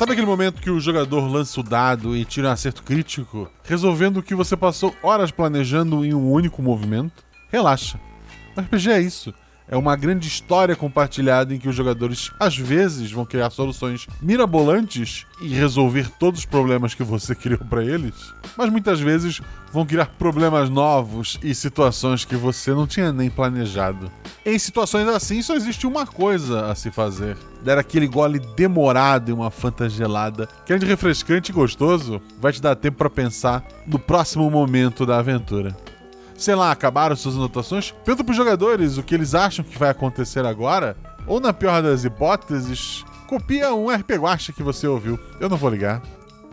Sabe aquele momento que o jogador lança o dado e tira um acerto crítico, resolvendo o que você passou horas planejando em um único movimento? Relaxa. O RPG é isso. É uma grande história compartilhada em que os jogadores às vezes vão criar soluções mirabolantes e resolver todos os problemas que você criou para eles, mas muitas vezes vão criar problemas novos e situações que você não tinha nem planejado. Em situações assim só existe uma coisa a se fazer: dar aquele gole demorado em uma fanta gelada, que além de refrescante e gostoso, vai te dar tempo para pensar no próximo momento da aventura sei lá, acabaram suas anotações, pergunta pros jogadores o que eles acham que vai acontecer agora, ou na pior das hipóteses, copia um RP Guacha que você ouviu. Eu não vou ligar.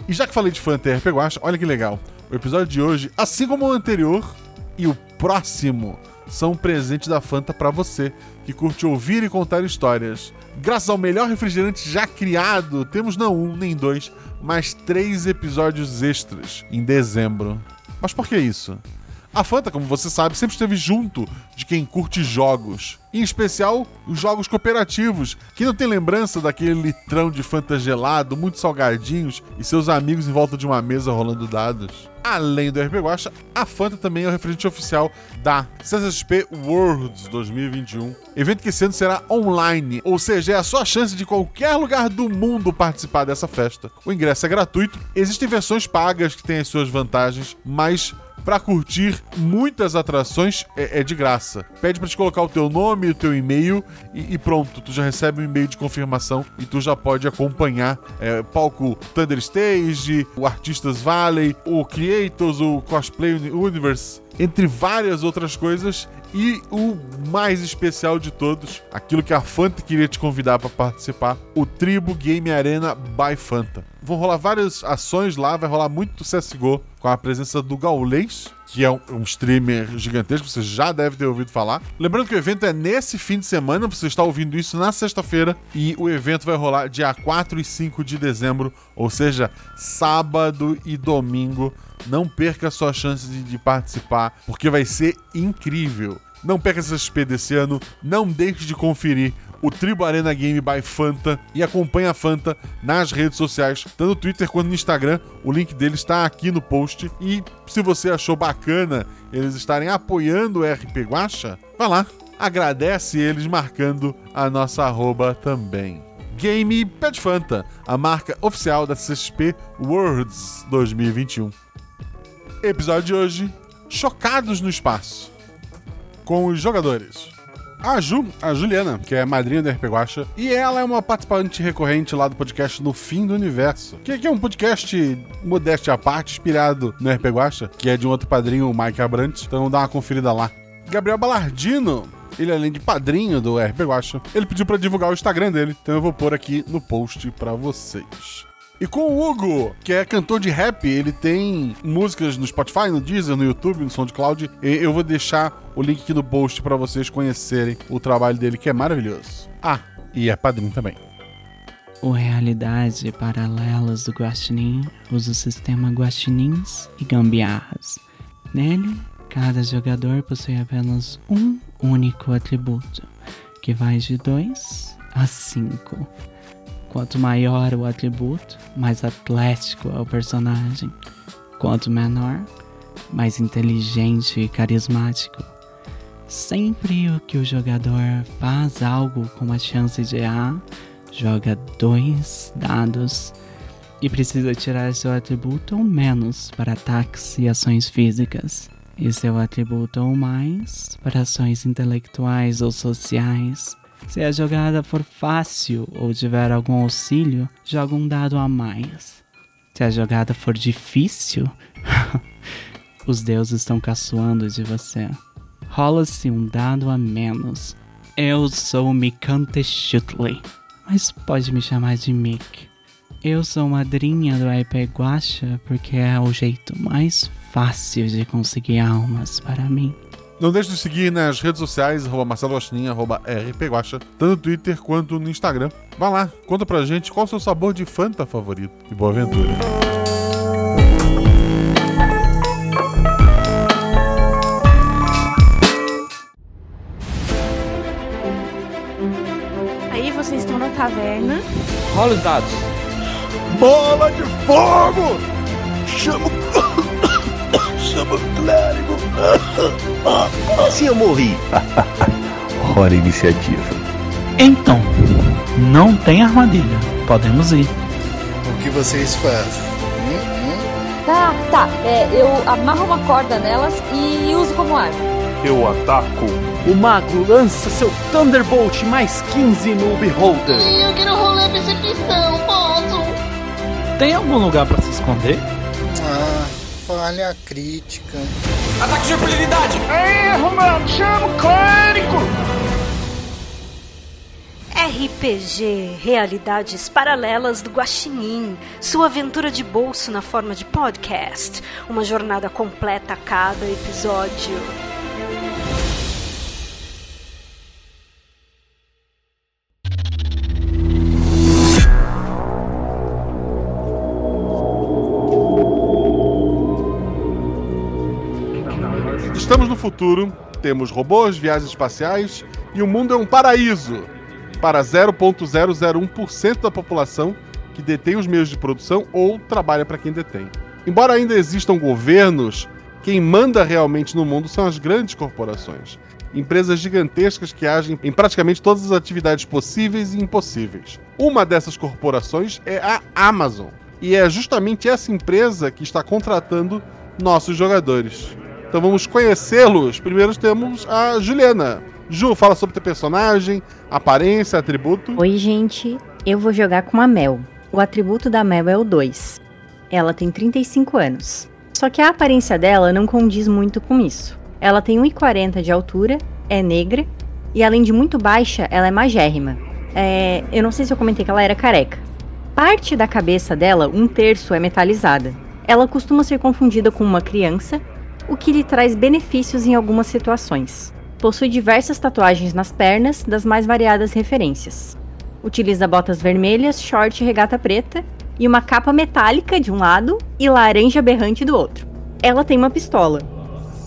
E já que falei de fã ter RP Guacha, olha que legal. O episódio de hoje, assim como o anterior e o próximo, são um presente da Fanta para você que curte ouvir e contar histórias. Graças ao melhor refrigerante já criado, temos não um nem dois, mas três episódios extras em dezembro. Mas por que isso? A Fanta, como você sabe, sempre esteve junto de quem curte jogos. Em especial, os jogos cooperativos. Quem não tem lembrança daquele litrão de Fanta gelado, muito salgadinhos e seus amigos em volta de uma mesa rolando dados? Além do RP Guacha, a Fanta também é o referente oficial da CCXP Worlds 2021. Evento que esse ano será online, ou seja, é a sua chance de qualquer lugar do mundo participar dessa festa. O ingresso é gratuito, existem versões pagas que têm as suas vantagens, mas para curtir muitas atrações é, é, de graça. Pede para te colocar o teu nome, o teu e-mail e, e, pronto, tu já recebe um e-mail de confirmação e tu já pode acompanhar é, palco Thunder Stage, o Artistas Valley, o Creators, o Cosplay Universe entre várias outras coisas. E o mais especial de todos, aquilo que a Fanta queria te convidar para participar, o Tribo Game Arena by Fanta. Vão rolar várias ações lá, vai rolar muito CSGO com a presença do Gaulês, que é um, streamer gigantesco, você já deve ter ouvido falar. Lembrando que o evento é nesse fim de semana, você está ouvindo isso na sexta-feira, e o evento vai rolar dia 4 e 5 de dezembro, ou seja, sábado e domingo não perca a sua chance de, de participar, porque vai ser incrível. Não perca essa XP desse ano, não deixe de conferir o Tribo Arena Game by Fanta e acompanhe a Fanta nas redes sociais, tanto no Twitter quanto no Instagram. O link deles está aqui no post. E se você achou bacana eles estarem apoiando o RP Guacha, vá lá, agradece eles marcando a nossa arroba também. Game Pet Fanta, a marca oficial da CXP Worlds 2021. Episódio de hoje: Chocados no Espaço. Com os jogadores. A Ju, a Juliana, que é madrinha do RP Guacha, e ela é uma participante recorrente lá do podcast No Fim do Universo, que, é um podcast modéstia à parte, inspirado no RP Guacha, que é de um outro padrinho, o Mike Abrantes, então dá uma conferida lá. Gabriel Balardino, ele além de padrinho do RP Guacha, ele pediu para divulgar o Instagram dele, então eu vou pôr aqui no post para vocês. E com o Hugo, que é cantor de rap, ele tem músicas no Spotify, no Deezer, no YouTube, no SoundCloud. E eu vou deixar o link aqui no post para vocês conhecerem o trabalho dele, que é maravilhoso. Ah, e é padrinho também. O Realidade Paralelas do Guaxinim usa o sistema Guaxinins e Gambiarras. Nele, cada jogador possui apenas um único atributo, que vai de 2 a 5. Quanto maior o atributo, mais atlético é o personagem. Quanto menor, mais inteligente e carismático. Sempre o que o jogador faz algo com a chance de errar, joga dois dados e precisa tirar seu atributo ou menos para ataques e ações físicas, e seu atributo ou mais para ações intelectuais ou sociais. Se a jogada for fácil ou tiver algum auxílio, joga um dado a mais. Se a jogada for difícil, os deuses estão caçoando de você. Rola-se um dado a menos. Eu sou Mikante Shutley, mas pode me chamar de Mick. Eu sou madrinha do IP Guacha porque é o jeito mais fácil de conseguir almas para mim. Não deixe de seguir nas redes sociais, arroba Marcelo Guaxinim, arroba rpguacha, tanto no Twitter quanto no Instagram. Vá lá, conta pra gente qual o seu sabor de Fanta favorito. E boa aventura. Aí vocês estão na taverna. Rola os dados. Bola de fogo! Chama. Chama clérigo! Se eu morri. Hora iniciativa. Então, não tem armadilha. Podemos ir. O que vocês fazem? Hum, hum? Tá, tá. É, eu amarro uma corda nelas e uso como arma. Eu ataco. O mago lança seu Thunderbolt mais 15 no Beholder. Eu quero rolar percepção, posso? Tem algum lugar para se esconder? Ah, falha crítica. Ataque de impunidade! Erro, mano! Chama o clérigo! RPG Realidades Paralelas do Guaxinim, sua aventura de bolso na forma de podcast, uma jornada completa a cada episódio. Estamos no futuro, temos robôs, viagens espaciais e o mundo é um paraíso para 0,001% da população que detém os meios de produção ou trabalha para quem detém. Embora ainda existam governos, quem manda realmente no mundo são as grandes corporações. Empresas gigantescas que agem em praticamente todas as atividades possíveis e impossíveis. Uma dessas corporações é a Amazon. E é justamente essa empresa que está contratando nossos jogadores. Então vamos conhecê-los. Primeiro temos a Juliana. Ju, fala sobre teu personagem, aparência, atributo. Oi, gente. Eu vou jogar com a Mel. O atributo da Mel é o 2. Ela tem 35 anos. Só que a aparência dela não condiz muito com isso. Ela tem 1,40 de altura, é negra e além de muito baixa, ela é magérrima. É, eu não sei se eu comentei que ela era careca. Parte da cabeça dela, um terço, é metalizada. Ela costuma ser confundida com uma criança, o que lhe traz benefícios em algumas situações. Possui diversas tatuagens nas pernas, das mais variadas referências. Utiliza botas vermelhas, short e regata preta, e uma capa metálica de um lado e laranja berrante do outro. Ela tem uma pistola.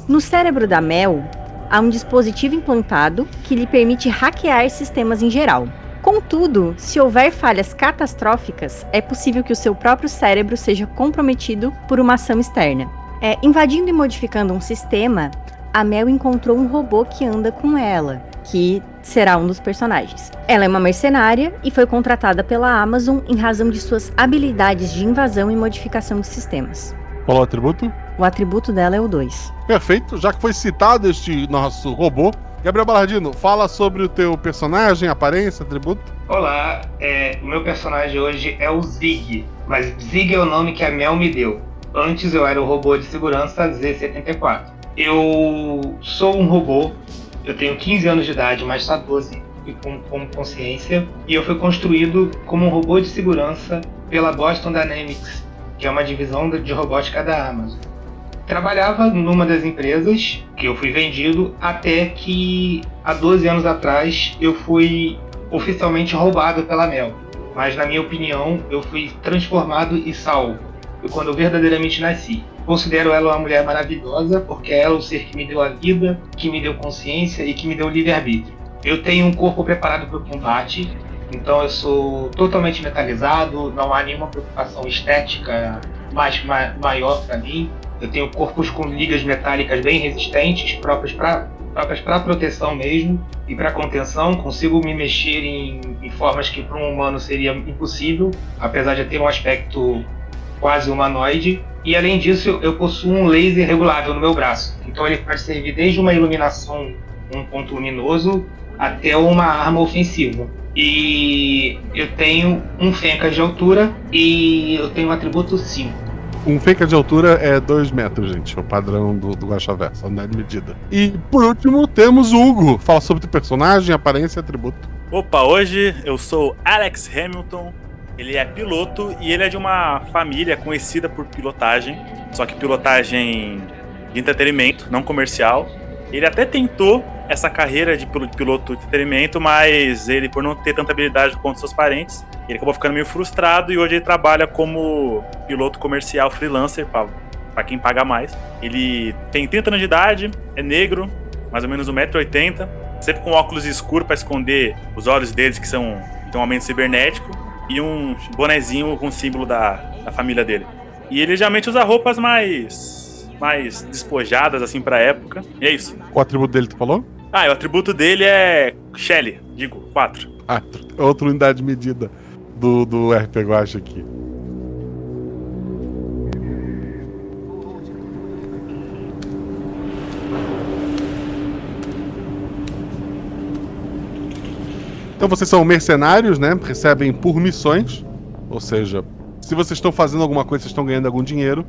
No cérebro da Mel, há um dispositivo implantado que lhe permite hackear sistemas em geral. Contudo, se houver falhas catastróficas, é possível que o seu próprio cérebro seja comprometido por uma ação externa. É, invadindo e modificando um sistema, a Mel encontrou um robô que anda com ela, que será um dos personagens. Ela é uma mercenária e foi contratada pela Amazon em razão de suas habilidades de invasão e modificação de sistemas. Qual é o atributo? O atributo dela é o 2. Perfeito, já que foi citado este nosso robô, Gabriel Balardino, fala sobre o teu personagem, aparência, atributo. Olá, é, o meu personagem hoje é o Zig, mas Zig é o nome que a Mel me deu. Antes eu era o robô de segurança Z74. Eu sou um robô, eu tenho 15 anos de idade, mas está 12 e com, com consciência, e eu fui construído como um robô de segurança pela Boston Dynamics, que é uma divisão de robótica da Amazon. Trabalhava numa das empresas que eu fui vendido até que há 12 anos atrás eu fui oficialmente roubado pela Mel. Mas na minha opinião, eu fui transformado e salvo quando eu verdadeiramente nasci. Considero ela uma mulher maravilhosa porque ela é o ser que me deu a vida, que me deu consciência e que me deu livre-arbítrio. Eu tenho um corpo preparado para o combate, então eu sou totalmente metalizado, não há nenhuma preocupação estética mais ma maior para mim. Eu tenho corpos com ligas metálicas bem resistentes, próprias para próprias para proteção mesmo e para contenção. Consigo me mexer em, em formas que para um humano seria impossível, apesar de ter um aspecto quase humanoide. E além disso, eu possuo um laser regulável no meu braço. Então ele pode servir desde uma iluminação, um ponto luminoso, até uma arma ofensiva. E eu tenho um Fenka de altura e eu tenho um atributo 5. Um Fenka de altura é 2 metros, gente. É o padrão do, do Guaxaversa, a de medida. E por último, temos o Hugo. Fala sobre o personagem, aparência e atributo. Opa, hoje eu sou Alex Hamilton, ele é piloto e ele é de uma família conhecida por pilotagem, só que pilotagem de entretenimento, não comercial. Ele até tentou essa carreira de piloto de entretenimento, mas ele, por não ter tanta habilidade quanto seus parentes, ele acabou ficando meio frustrado e hoje ele trabalha como piloto comercial freelancer para quem paga mais. Ele tem 30 anos de idade, é negro, mais ou menos 1,80m, sempre com óculos escuros para esconder os olhos deles, que são de um aumento cibernético e um bonezinho com o símbolo da, da família dele. E ele geralmente usa roupas mais mais despojadas assim pra época. E é isso. O atributo dele tu falou? Ah, o atributo dele é Shelly, digo, 4. Ah, outra unidade de medida do, do RP Guacha aqui. Então vocês são mercenários, né? Recebem por missões. Ou seja, se vocês estão fazendo alguma coisa, vocês estão ganhando algum dinheiro.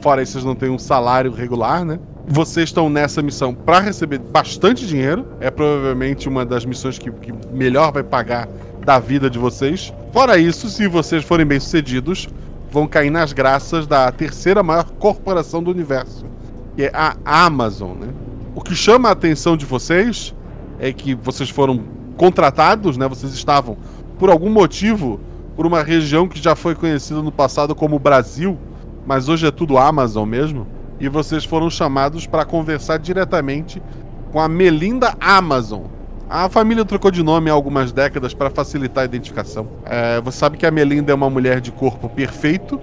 Fora isso, vocês não têm um salário regular, né? Vocês estão nessa missão para receber bastante dinheiro. É provavelmente uma das missões que, que melhor vai pagar da vida de vocês. Fora isso, se vocês forem bem-sucedidos, vão cair nas graças da terceira maior corporação do universo, que é a Amazon, né? O que chama a atenção de vocês é que vocês foram contratados, né? Vocês estavam, por algum motivo, por uma região que já foi conhecida no passado como Brasil, mas hoje é tudo Amazon mesmo. E vocês foram chamados para conversar diretamente com a Melinda Amazon. A família trocou de nome há algumas décadas para facilitar a identificação. É, você sabe que a Melinda é uma mulher de corpo perfeito,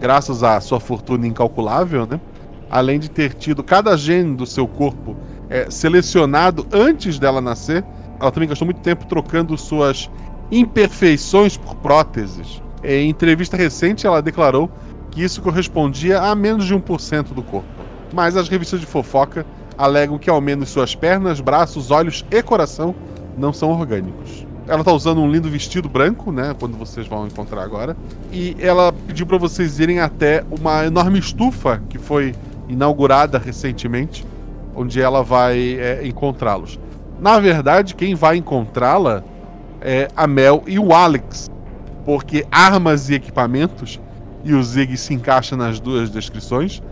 graças à sua fortuna incalculável, né? Além de ter tido cada gene do seu corpo é, selecionado antes dela nascer, ela também gastou muito tempo trocando suas imperfeições por próteses. Em entrevista recente, ela declarou que isso correspondia a menos de 1% do corpo. Mas as revistas de fofoca alegam que ao menos suas pernas, braços, olhos e coração não são orgânicos. Ela tá usando um lindo vestido branco, né? Quando vocês vão encontrar agora. E ela pediu para vocês irem até uma enorme estufa que foi inaugurada recentemente, onde ela vai é, encontrá-los. Na verdade, quem vai encontrá-la é a Mel e o Alex, porque armas e equipamentos, e o Zig se encaixa nas duas descrições,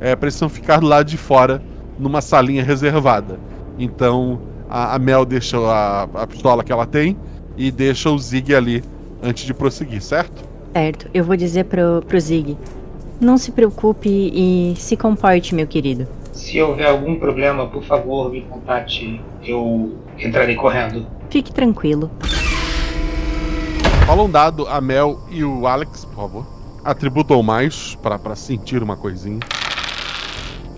é, precisam ficar lado de fora, numa salinha reservada. Então a, a Mel deixa a, a pistola que ela tem e deixa o Zig ali antes de prosseguir, certo? Certo, eu vou dizer pro, pro Zig. Não se preocupe e se comporte, meu querido. Se houver algum problema, por favor, me contate. Eu entrarei correndo. Fique tranquilo. Fala um dado a Mel e o Alex, por favor. Atributo ou mais, para sentir uma coisinha.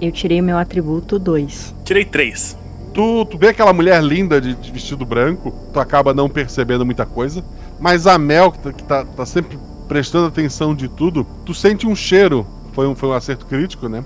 Eu tirei meu atributo 2. Tirei 3. Tu, tu vê aquela mulher linda de, de, vestido branco, tu acaba não percebendo muita coisa. Mas a Mel, que, tá, que tá, tá sempre prestando atenção de tudo, tu sente um cheiro. Foi um, foi um acerto crítico, né?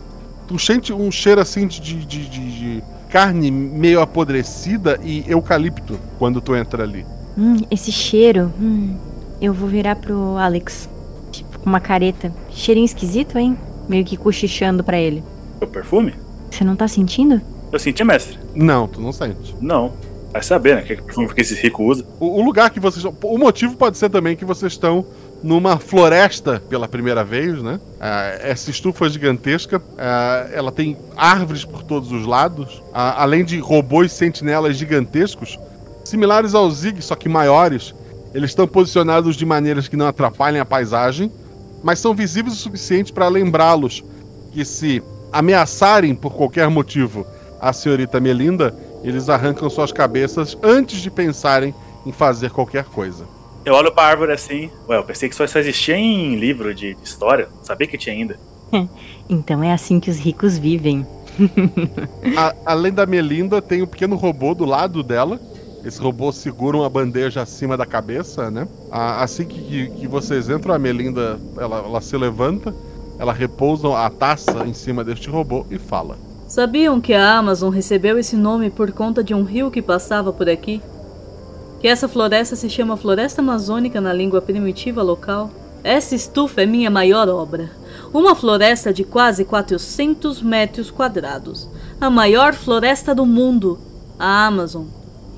Tu sente um cheiro assim de, de, de, de carne meio apodrecida e eucalipto quando tu entra ali. Hum, esse cheiro. Hum, eu vou virar pro Alex. Tipo, com uma careta. Cheirinho esquisito, hein? Meio que cochichando para ele. O perfume? Você não tá sentindo? Eu senti, mestre. Não, tu não sente. Não. Vai saber, né? Que perfume que esse rico usa. O, o lugar que vocês. O motivo pode ser também que vocês estão numa floresta pela primeira vez, né? Ah, essa estufa gigantesca, ah, ela tem árvores por todos os lados, ah, além de robôs sentinelas gigantescos, similares ao Zig, só que maiores. Eles estão posicionados de maneiras que não atrapalhem a paisagem, mas são visíveis o suficiente para lembrá-los que se ameaçarem por qualquer motivo a senhorita Melinda, eles arrancam suas cabeças antes de pensarem em fazer qualquer coisa. Eu olho pra árvore assim. Ué, eu pensei que só existia em livro de história. Não sabia que tinha ainda. então é assim que os ricos vivem. a, além da Melinda, tem um pequeno robô do lado dela. Esse robô segura uma bandeja acima da cabeça, né? A, assim que, que, que, vocês entram, a Melinda ela, ela se levanta, ela repousa a taça em cima deste robô e fala. Sabiam que a Amazon recebeu esse nome por conta de um rio que passava por aqui? Que essa floresta se chama Floresta Amazônica na língua primitiva local. Essa estufa é minha maior obra. Uma floresta de quase 400 metros quadrados. A maior floresta do mundo, a Amazon.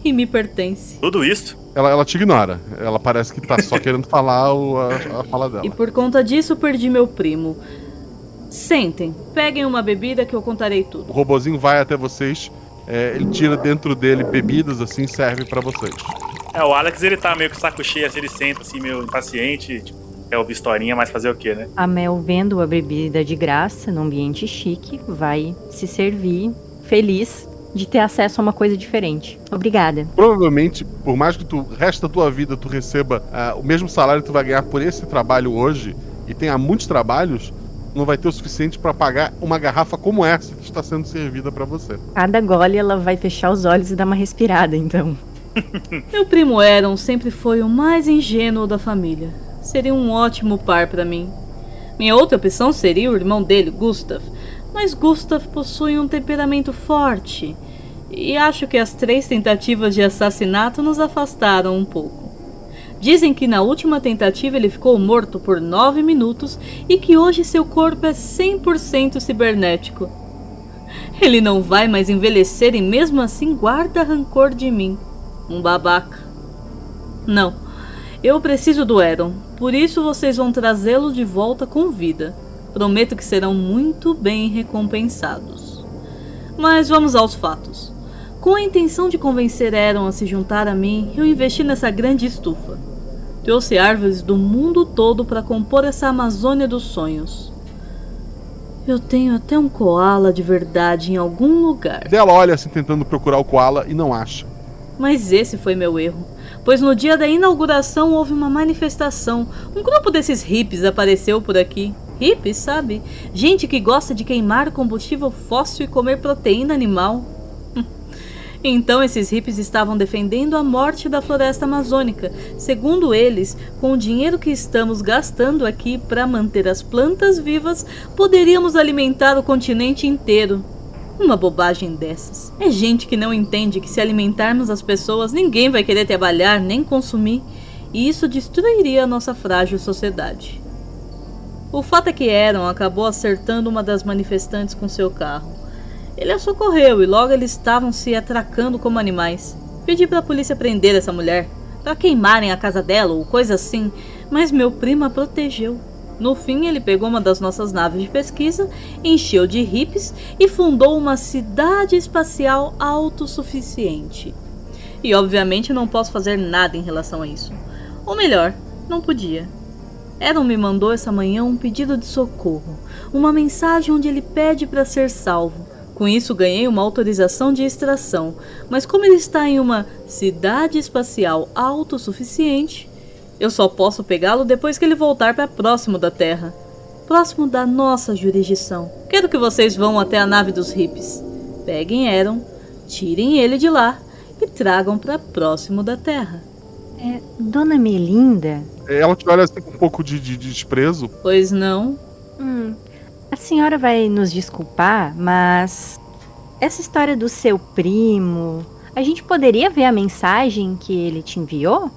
E me pertence. Tudo isso? Ela, ela te ignora. Ela parece que tá só querendo falar o, a, a fala dela. E por conta disso perdi meu primo. Sentem, peguem uma bebida que eu contarei tudo. O robozinho vai até vocês, é, ele tira dentro dele bebidas assim, serve para vocês. É, o Alex ele tá meio que saco cheio, assim, ele senta assim, meio impaciente, tipo, quer ouvir historinha, mas fazer o quê, né? A Mel, vendo a bebida de graça, num ambiente chique, vai se servir, feliz, de ter acesso a uma coisa diferente. Obrigada. Provavelmente, por mais que tu resta da tua vida tu receba uh, o mesmo salário que tu vai ganhar por esse trabalho hoje e tenha muitos trabalhos, não vai ter o suficiente para pagar uma garrafa como essa que está sendo servida para você. Cada gole ela vai fechar os olhos e dar uma respirada, então. Meu primo Aaron sempre foi o mais ingênuo da família. Seria um ótimo par para mim. Minha outra opção seria o irmão dele, Gustav, mas Gustav possui um temperamento forte e acho que as três tentativas de assassinato nos afastaram um pouco. Dizem que na última tentativa ele ficou morto por nove minutos e que hoje seu corpo é 100% cibernético. Ele não vai mais envelhecer e mesmo assim guarda rancor de mim. Um babaca. Não, eu preciso do Aaron, por isso vocês vão trazê-lo de volta com vida. Prometo que serão muito bem recompensados. Mas vamos aos fatos. Com a intenção de convencer Aaron a se juntar a mim, eu investi nessa grande estufa. Trouxe árvores do mundo todo para compor essa Amazônia dos sonhos. Eu tenho até um koala de verdade em algum lugar. Dela olha assim tentando procurar o koala e não acha. Mas esse foi meu erro, pois no dia da inauguração houve uma manifestação. Um grupo desses hippies apareceu por aqui. Hippies, sabe? Gente que gosta de queimar combustível fóssil e comer proteína animal. Então esses hippies estavam defendendo a morte da floresta amazônica. Segundo eles, com o dinheiro que estamos gastando aqui para manter as plantas vivas, poderíamos alimentar o continente inteiro. Uma bobagem dessas. É gente que não entende que se alimentarmos as pessoas, ninguém vai querer trabalhar nem consumir, e isso destruiria a nossa frágil sociedade. O fato é que Aaron acabou acertando uma das manifestantes com seu carro. Ele a socorreu e logo eles estavam se atracando como animais. Pedi para a polícia prender essa mulher, para queimarem a casa dela ou coisa assim, mas meu primo a protegeu. No fim, ele pegou uma das nossas naves de pesquisa, encheu de hippies e fundou uma cidade espacial autossuficiente. E obviamente não posso fazer nada em relação a isso. Ou melhor, não podia. Aaron me mandou essa manhã um pedido de socorro, uma mensagem onde ele pede para ser salvo. Com isso, ganhei uma autorização de extração, mas como ele está em uma cidade espacial autossuficiente, eu só posso pegá-lo depois que ele voltar para próximo da Terra, próximo da nossa jurisdição. Quero que vocês vão até a nave dos hippies. Peguem Aaron, tirem ele de lá e tragam para próximo da Terra. É, Dona Melinda. Ela te olha assim com um pouco de, de, de desprezo. Pois não. Hum, a senhora vai nos desculpar, mas essa história do seu primo, a gente poderia ver a mensagem que ele te enviou?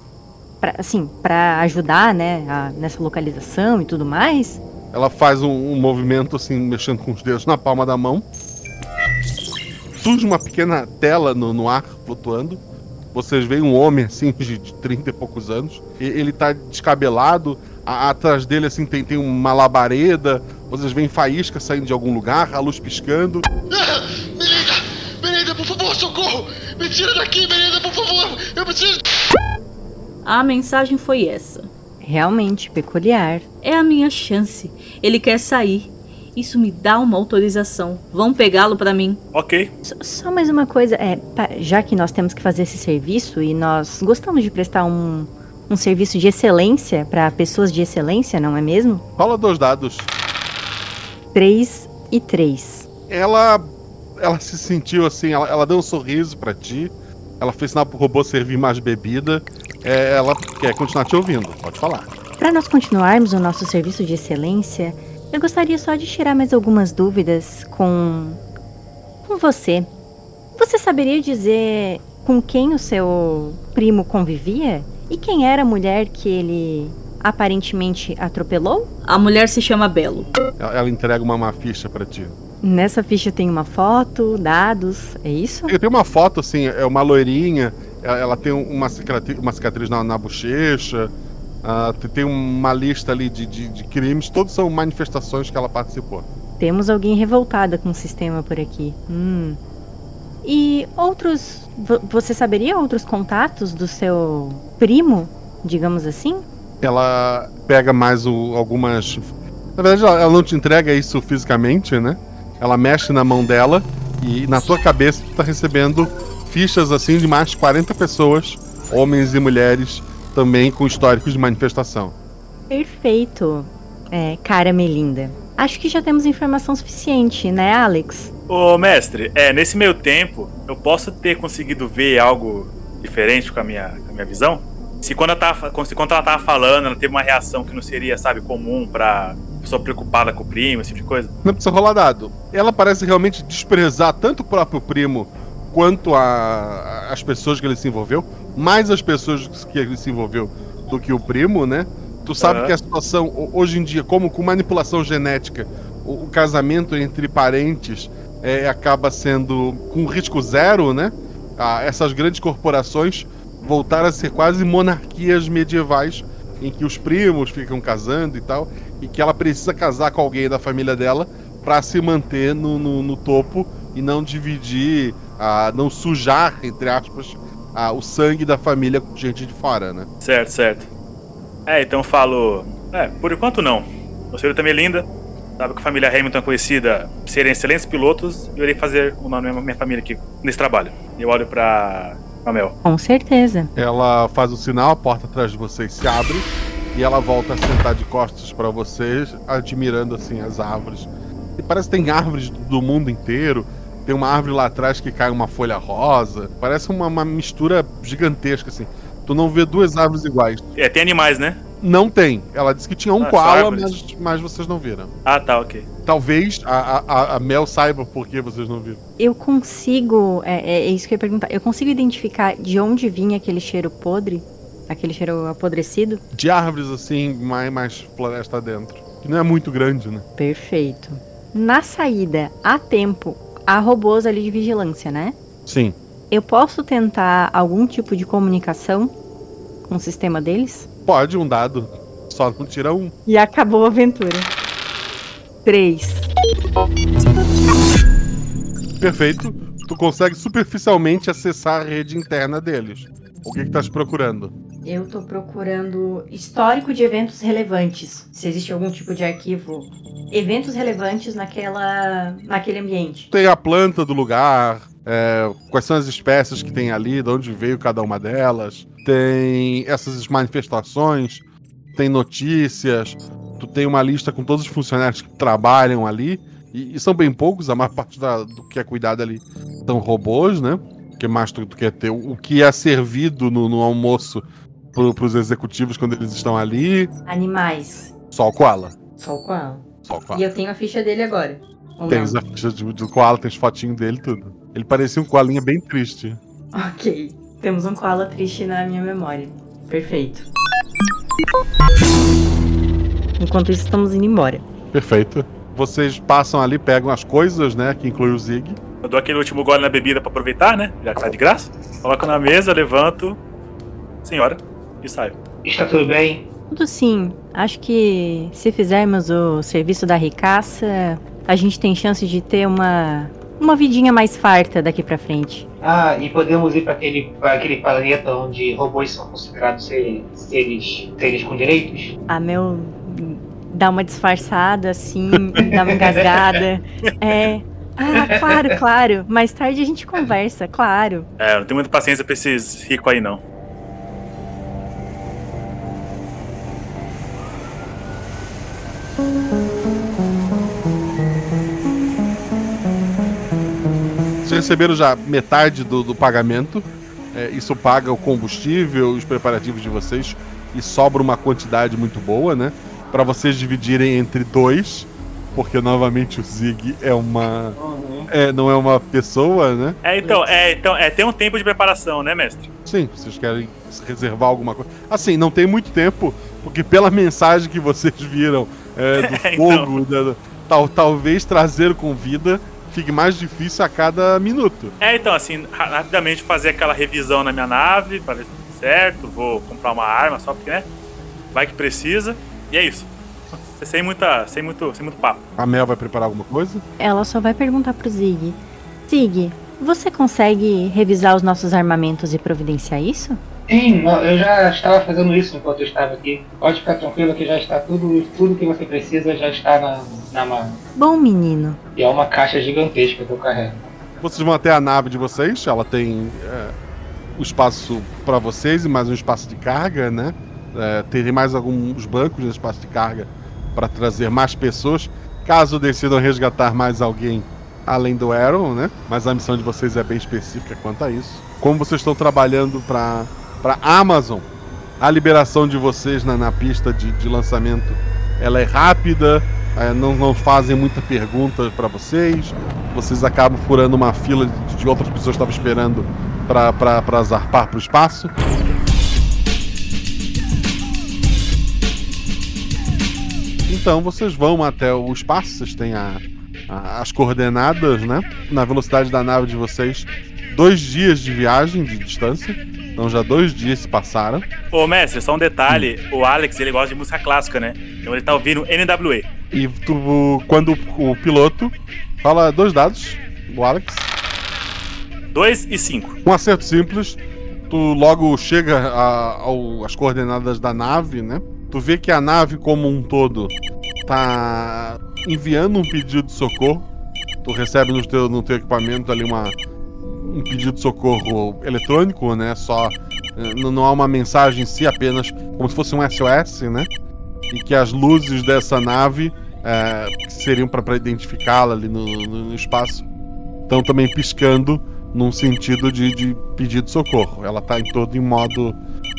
Pra, assim, para ajudar, né, a, nessa localização e tudo mais. Ela faz um, um, movimento assim, mexendo com os dedos na palma da mão. Surge uma pequena tela no, no ar flutuando. Vocês veem um homem assim de, de 30 e poucos anos. E, ele tá descabelado. A, atrás dele assim tem, tem uma labareda. Vocês veem faísca saindo de algum lugar, a luz piscando. Ah, Melinda! Melinda, por favor, socorro! Me tira daqui, Melinda, por favor! Eu preciso. A mensagem foi essa. Realmente peculiar. É a minha chance. Ele quer sair. Isso me dá uma autorização. Vão pegá-lo para mim. Ok. Só, só, mais uma coisa. É, já que nós temos que fazer esse serviço e nós gostamos de prestar um, um serviço de excelência para pessoas de excelência, não é mesmo? Fala dois dados. Três e três. Ela, ela se sentiu assim. Ela, ela deu um sorriso para ti. Ela fez sinal pro robô servir mais bebida é, ela quer continuar te ouvindo. Pode falar. Para nós continuarmos o nosso serviço de excelência, eu gostaria só de tirar mais algumas dúvidas com. com você. Você saberia dizer com quem o seu primo convivia? E quem era a mulher que ele aparentemente atropelou? A mulher se chama Belo. Ela, ela entrega uma, uma ficha para ti. Nessa ficha tem uma foto, dados, é isso? Tem uma foto, assim, é uma loirinha, ela, tem uma cicatriz, uma cicatriz na, na bochecha. Uh, tem uma lista ali de, de, de, crimes, todos são manifestações que ela participou. Temos alguém revoltada com o sistema por aqui. Hum. E outros. Você saberia outros contatos do seu primo, digamos assim? Ela pega mais o, algumas. Na verdade, ela, ela não te entrega isso fisicamente, né? Ela mexe na mão dela E na tua cabeça tu tá recebendo fichas assim de mais de 40 pessoas, homens e mulheres, também com históricos de manifestação. Perfeito, é, cara Melinda. Acho que já temos informação suficiente, né, Alex? Ô, mestre, é, nesse meio tempo, eu posso ter conseguido ver algo diferente com a minha, com a minha visão? Se quando, ela tava, se quando ela tava falando, ela teve uma reação que não seria, sabe, comum pra pessoa preocupada com o primo, esse tipo de coisa? Não precisa rolar dado. Ela parece realmente desprezar tanto o próprio primo quanto a, as pessoas que ele se envolveu, mais as pessoas que ele se envolveu do que o primo, né? Tu sabe Aham. que a situação, hoje em dia, como com manipulação genética, o, o casamento entre parentes é, acaba sendo com risco zero, né? Ah, essas grandes corporações voltaram a ser quase monarquias medievais, em que os primos ficam casando e tal, e que ela precisa casar com alguém da família dela para se manter no, no, no topo e não dividir, ah, não sujar, entre aspas, ah, o sangue da família com gente de fora, né? Certo, certo. É, então eu falo. É, por enquanto não. A senhorita Melinda sabe que a família Hamilton é conhecida por serem excelentes pilotos e eu irei fazer o nome da minha família aqui nesse trabalho. Eu olho pra. pra Mel. Com certeza. Ela faz o sinal, a porta atrás de vocês se abre e ela volta a sentar de costas para vocês, admirando assim as árvores. E parece que tem árvores do mundo inteiro. Tem uma árvore lá atrás que cai uma folha rosa. Parece uma, uma mistura gigantesca assim. Tu não vê duas árvores iguais. É, tem animais, né? Não tem. Ela disse que tinha um Ah, koala, mas, mas vocês não viram. Ah, tá, ok. Talvez a, a, a Mel saiba por que vocês não viram. Eu consigo. É, é- é isso que eu ia perguntar. Eu consigo identificar de onde vinha aquele cheiro podre? Aquele cheiro apodrecido? De árvores assim, mais, mais floresta dentro. Que não é muito grande, né? Perfeito. Na saída, há tempo, há robôs ali de vigilância, né? Sim. Eu posso tentar algum tipo de comunicação com o sistema deles? Pode, um dado. Só não tira um. E acabou a aventura. Três. Perfeito. Tu consegue superficialmente acessar a rede interna deles. O que que tá se procurando? Eu tô procurando histórico de eventos relevantes. Se existe algum tipo de arquivo. Eventos relevantes naquela. naquele ambiente. Tem a planta do lugar, é, quais são as espécies que tem ali, de onde veio cada uma delas. Tem essas manifestações, tem notícias. Tu tem uma lista com todos os funcionários que trabalham ali. E, e são bem poucos, a maior parte da- do que é cuidado ali são robôs, né? Que mais tu, tu quer ter? O que é servido no, no almoço pro, pros executivos quando eles estão ali. Animais. Só o koala. Só o koala. Só o koala. E eu tenho a ficha dele agora. Não? a ficha de- do koala, tem as fotinhos dele e tudo. Ele parecia um koalinha bem triste. Ok. Temos um koala triste na minha memória. Perfeito. Enquanto isso, estamos indo embora. Perfeito. Vocês passam ali, pegam as coisas, né? Que inclui o Zig. Eu dou aquele último gole na bebida pra aproveitar, né? Já que tá de graça. Coloco na mesa, levanto. Senhora. E saio. Está tudo bem? Tudo sim. Acho que se fizermos o serviço da ricaça, a gente tem chance de ter uma uma vidinha mais farta daqui pra frente. Ah, e podemos ir para aquele, pra aquele planeta onde robôs são considerados seres, seres, seres com direitos? A Mel dá uma disfarçada assim, dá uma engasgada. É. Ah, claro, claro. Mais tarde a gente conversa, claro. É, eu não tenho muita paciência pra esses ricos aí, não. Vocês receberam já metade do, do pagamento. É, isso paga o combustível, os preparativos de vocês. E sobra uma quantidade muito boa, né? Pra vocês dividirem entre dois. Porque novamente o Zig é uma. É, não é uma pessoa, né? É, então, é, então, é, tem um tempo de preparação, né, mestre? Sim, vocês querem reservar alguma coisa. Assim, não tem muito tempo, porque pela mensagem que vocês viram é, do É, então. fogo, da- tal, talvez trazer com vida fique mais difícil a cada minuto. É, então, assim, ra- rapidamente fazer aquela revisão na minha nave, pra ver se tá tudo certo. Vou comprar uma arma só porque, né? Vai que precisa. E é isso. Sem, muita, sem, muito, sem muito papo. A Mel vai preparar alguma coisa? Ela só vai perguntar pro Zig. Zig, você consegue revisar os nossos armamentos e providenciar isso? Sim, eu já estava fazendo isso enquanto eu estava aqui. Pode ficar tranquilo que já está tudo, tudo que você precisa já está na, na mala. Bom menino. E é uma caixa gigantesca que eu carrego. Vocês vão até a nave de vocês, ela tem é, o espaço para vocês e mais um espaço de carga, né? É, tem mais alguns bancos no espaço de carga para trazer mais pessoas, caso decidam resgatar mais alguém além do Arrow, né? Mas a missão de vocês é bem específica quanto a isso. Como vocês estão trabalhando para para Amazon, a liberação de vocês na, na pista de, de lançamento, ela é rápida, é, não, não fazem muita pergunta para vocês, vocês acabam furando uma fila de, de outras pessoas que estavam esperando para zarpar para o espaço. Então vocês vão até o espaço, vocês têm a, a, as coordenadas, né? Na velocidade da nave de vocês, dois dias de viagem de distância. Então já dois dias se passaram. Ô, mestre, só um detalhe: o Alex ele gosta de música clássica, né? Então ele tá ouvindo NWE. E tu, quando o piloto fala dois dados, o Alex. 2 e 5. Um acerto simples. Tu logo chega às coordenadas da nave, né? Tu vê que a nave como um todo tá enviando um pedido de socorro. Tu recebe no teu, no teu equipamento ali uma, um pedido de socorro eletrônico, né? Só eh, não há uma mensagem em si, apenas como se fosse um SOS, né? E que as luzes dessa nave é, seriam para identificá-la ali no, no, espaço estão também piscando num sentido de, de pedido de socorro. Ela tá em todo em modo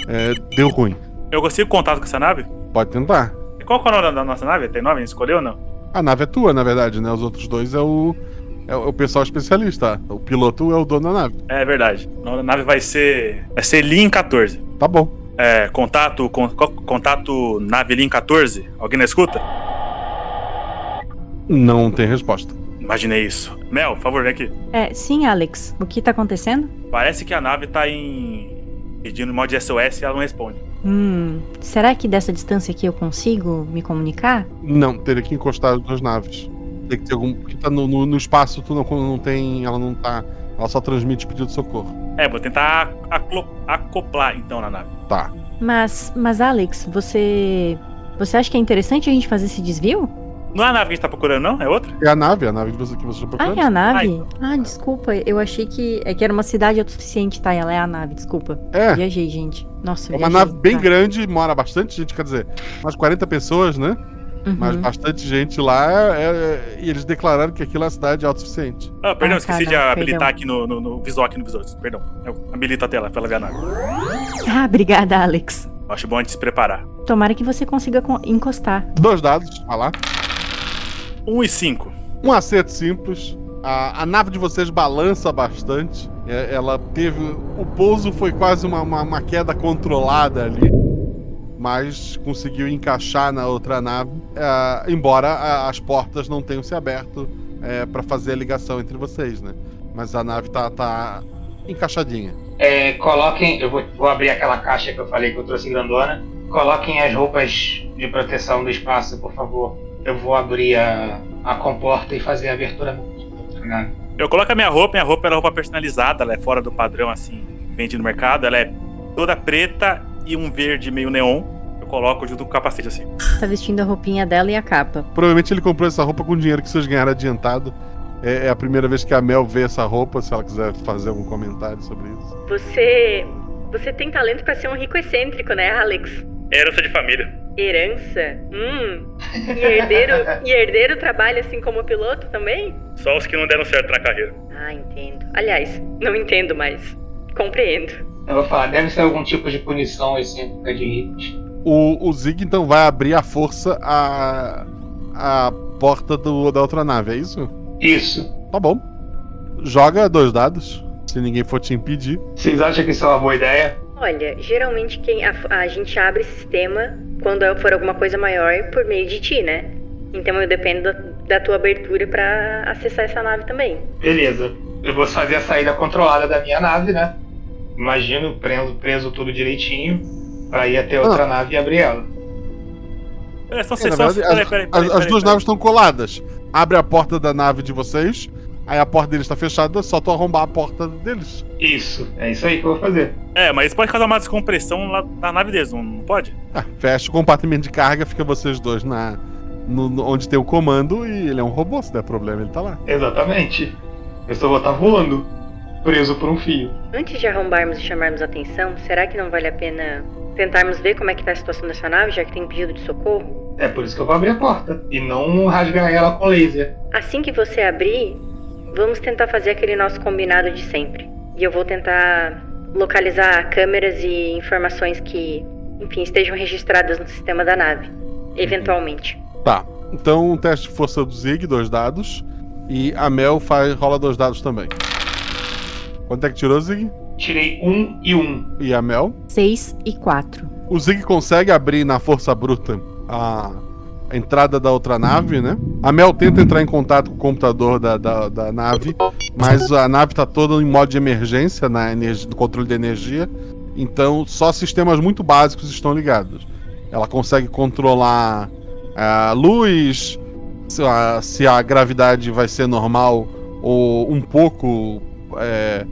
é, deu ruim. Eu consigo contato com essa nave? Pode tentar. E qual é o nome da nossa nave? Tem nome? Escolheu ou não? A nave é tua, na verdade, né? Os outros dois é o. É o pessoal especialista. O piloto é o dono da nave. É verdade. A nave vai ser. Vai ser Lin 14. Tá bom. É, contato. Con, contato nave Lin 14. Alguém na escuta? Não tem resposta. Imaginei isso. Mel, por favor, vem aqui. É, sim, Alex. O que tá acontecendo? Parece que a nave tá em. pedindo modo de SOS e ela não responde. Hum. Será que dessa distância aqui eu consigo me comunicar? Não, teria que encostar as duas naves. Tem que ter algum. Porque tá no, no, no espaço, tu não, não tem. Ela não tá. Ela só transmite pedido de socorro. É, vou tentar acoplar então na nave. Tá. Mas, mas Alex, você. Você acha que é interessante a gente fazer esse desvio? Não é a nave que a gente tá procurando, não? É outra? É a nave, é a nave que você, que você tá procurando. Ah, é a nave? Ai. Ah, desculpa. Eu achei que. É que era uma cidade autossuficiente, tá? Ela é a nave, desculpa. É. Viajei, gente. Nossa, É viajei. uma nave bem Tá. grande, mora bastante gente, quer dizer, umas 40 pessoas, né? Uhum. Mas bastante gente lá é- é- e eles declararam que aquilo é uma cidade autossuficiente. Ah, perdão, Ah, esqueci tá, de não, habilitar perdão. aqui no, no, no visual aqui no visor. Perdão. Eu habilito a tela pra ela ver a nave. Ah, obrigada, Alex. Acho bom a gente se preparar. Tomara que você consiga con- encostar. Dois dados, vai lá. 1 um e 5. Um acerto simples. A, a nave de vocês balança bastante. É, ela teve. O pouso foi quase uma, uma, uma queda controlada ali. Mas conseguiu encaixar na outra nave. é, embora a- as portas não tenham se aberto é, para fazer a ligação entre vocês, né? Mas a nave tá, tá encaixadinha. É, coloquem. Eu vou, vou abrir aquela caixa que eu falei que eu trouxe grandona. Coloquem as roupas de proteção do espaço, por favor. Eu vou abrir a, a comporta e fazer a abertura nave. Eu coloco a minha roupa, minha roupa é roupa personalizada, ela é fora do padrão, assim, vende no mercado. Ela é toda preta e um verde meio neon. Eu coloco junto com o capacete, assim. Tá vestindo a roupinha dela e a capa. Provavelmente ele comprou essa roupa com o dinheiro que vocês ganharam adiantado. É, é a primeira vez que a Mel vê essa roupa, se ela quiser fazer algum comentário sobre isso. Você. Você tem talento pra ser um rico excêntrico, né, Alex? Herança de família. Herança? Hum. E herdeiro, e herdeiro trabalha assim como piloto também? Só os que não deram certo na carreira. Ah, entendo. Aliás, não entendo mais. Compreendo. Eu vou falar, deve ser algum tipo de punição excêntrica de ricos. O, o Zig então vai abrir à força a, a porta do, da outra nave, é isso? Isso. Tá bom. Joga dois dados, se ninguém for te impedir. Vocês acham que isso é uma boa ideia? Olha, geralmente quem a, a gente abre sistema quando for alguma coisa maior por meio de ti, né? Então eu dependo da, da tua abertura pra acessar essa nave também. Beleza. Eu vou fazer a saída controlada da minha nave, né? Imagino, preso, preso tudo direitinho, pra ir até outra nave e abrir ela. É, É, vocês na só. Peraí, as, peraí, as- peraí. as duas peraí. naves estão coladas. Abre a porta da nave de vocês, aí a porta deles está fechada, só tu arrombar a porta deles. Isso, é isso aí que eu vou fazer. É, mas isso pode causar uma descompressão lá na nave deles, não, não pode? Ah, fecha o compartimento de carga, fica vocês dois na no- no- onde tem o comando e ele é um robô, se der problema ele tá lá. Exatamente. Eu só vou estar voando, preso por um fio. Antes de arrombarmos e chamarmos atenção, será que não vale a pena tentarmos ver como é que tá a situação dessa nave, já que tem pedido de socorro? É por isso que eu vou abrir a porta e não rasgar ela com laser. Assim que você abrir, vamos tentar fazer aquele nosso combinado de sempre. E eu vou tentar localizar câmeras e informações que, enfim, estejam registradas no sistema da nave, eventualmente. Tá. Então, um teste de força do Zig, dois dados. E a Mel faz, rola dois dados também. Quanto é que tirou, Zig? Tirei um e um. E a Mel? 6 e 4. O Zig consegue abrir na força bruta a entrada da outra nave, né? A Mel tenta entrar em contato com o computador da, da, da nave, mas a nave tá toda em modo de emergência na energia, no controle de energia. Então, só sistemas muito básicos estão ligados. Ela consegue controlar a luz, se a, se a gravidade vai ser normal ou um pouco é,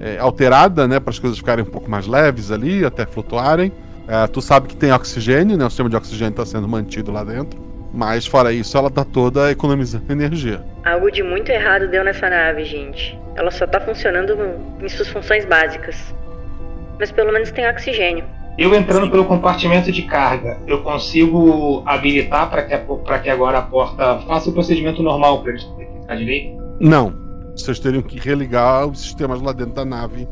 é, alterada, né? Para as coisas ficarem um pouco mais leves ali, até flutuarem. É, tu sabe que tem oxigênio, né? O sistema de oxigênio está sendo mantido lá dentro. Mas fora isso, ela tá toda economizando energia. Algo de muito errado deu nessa nave, gente. Ela só tá funcionando em suas funções básicas. Mas pelo menos tem oxigênio. Eu entrando pelo compartimento de carga, eu consigo habilitar para que, pra que agora a porta faça o procedimento normal para eles ficar direito? Não. Vocês teriam que religar os sistemas lá dentro da nave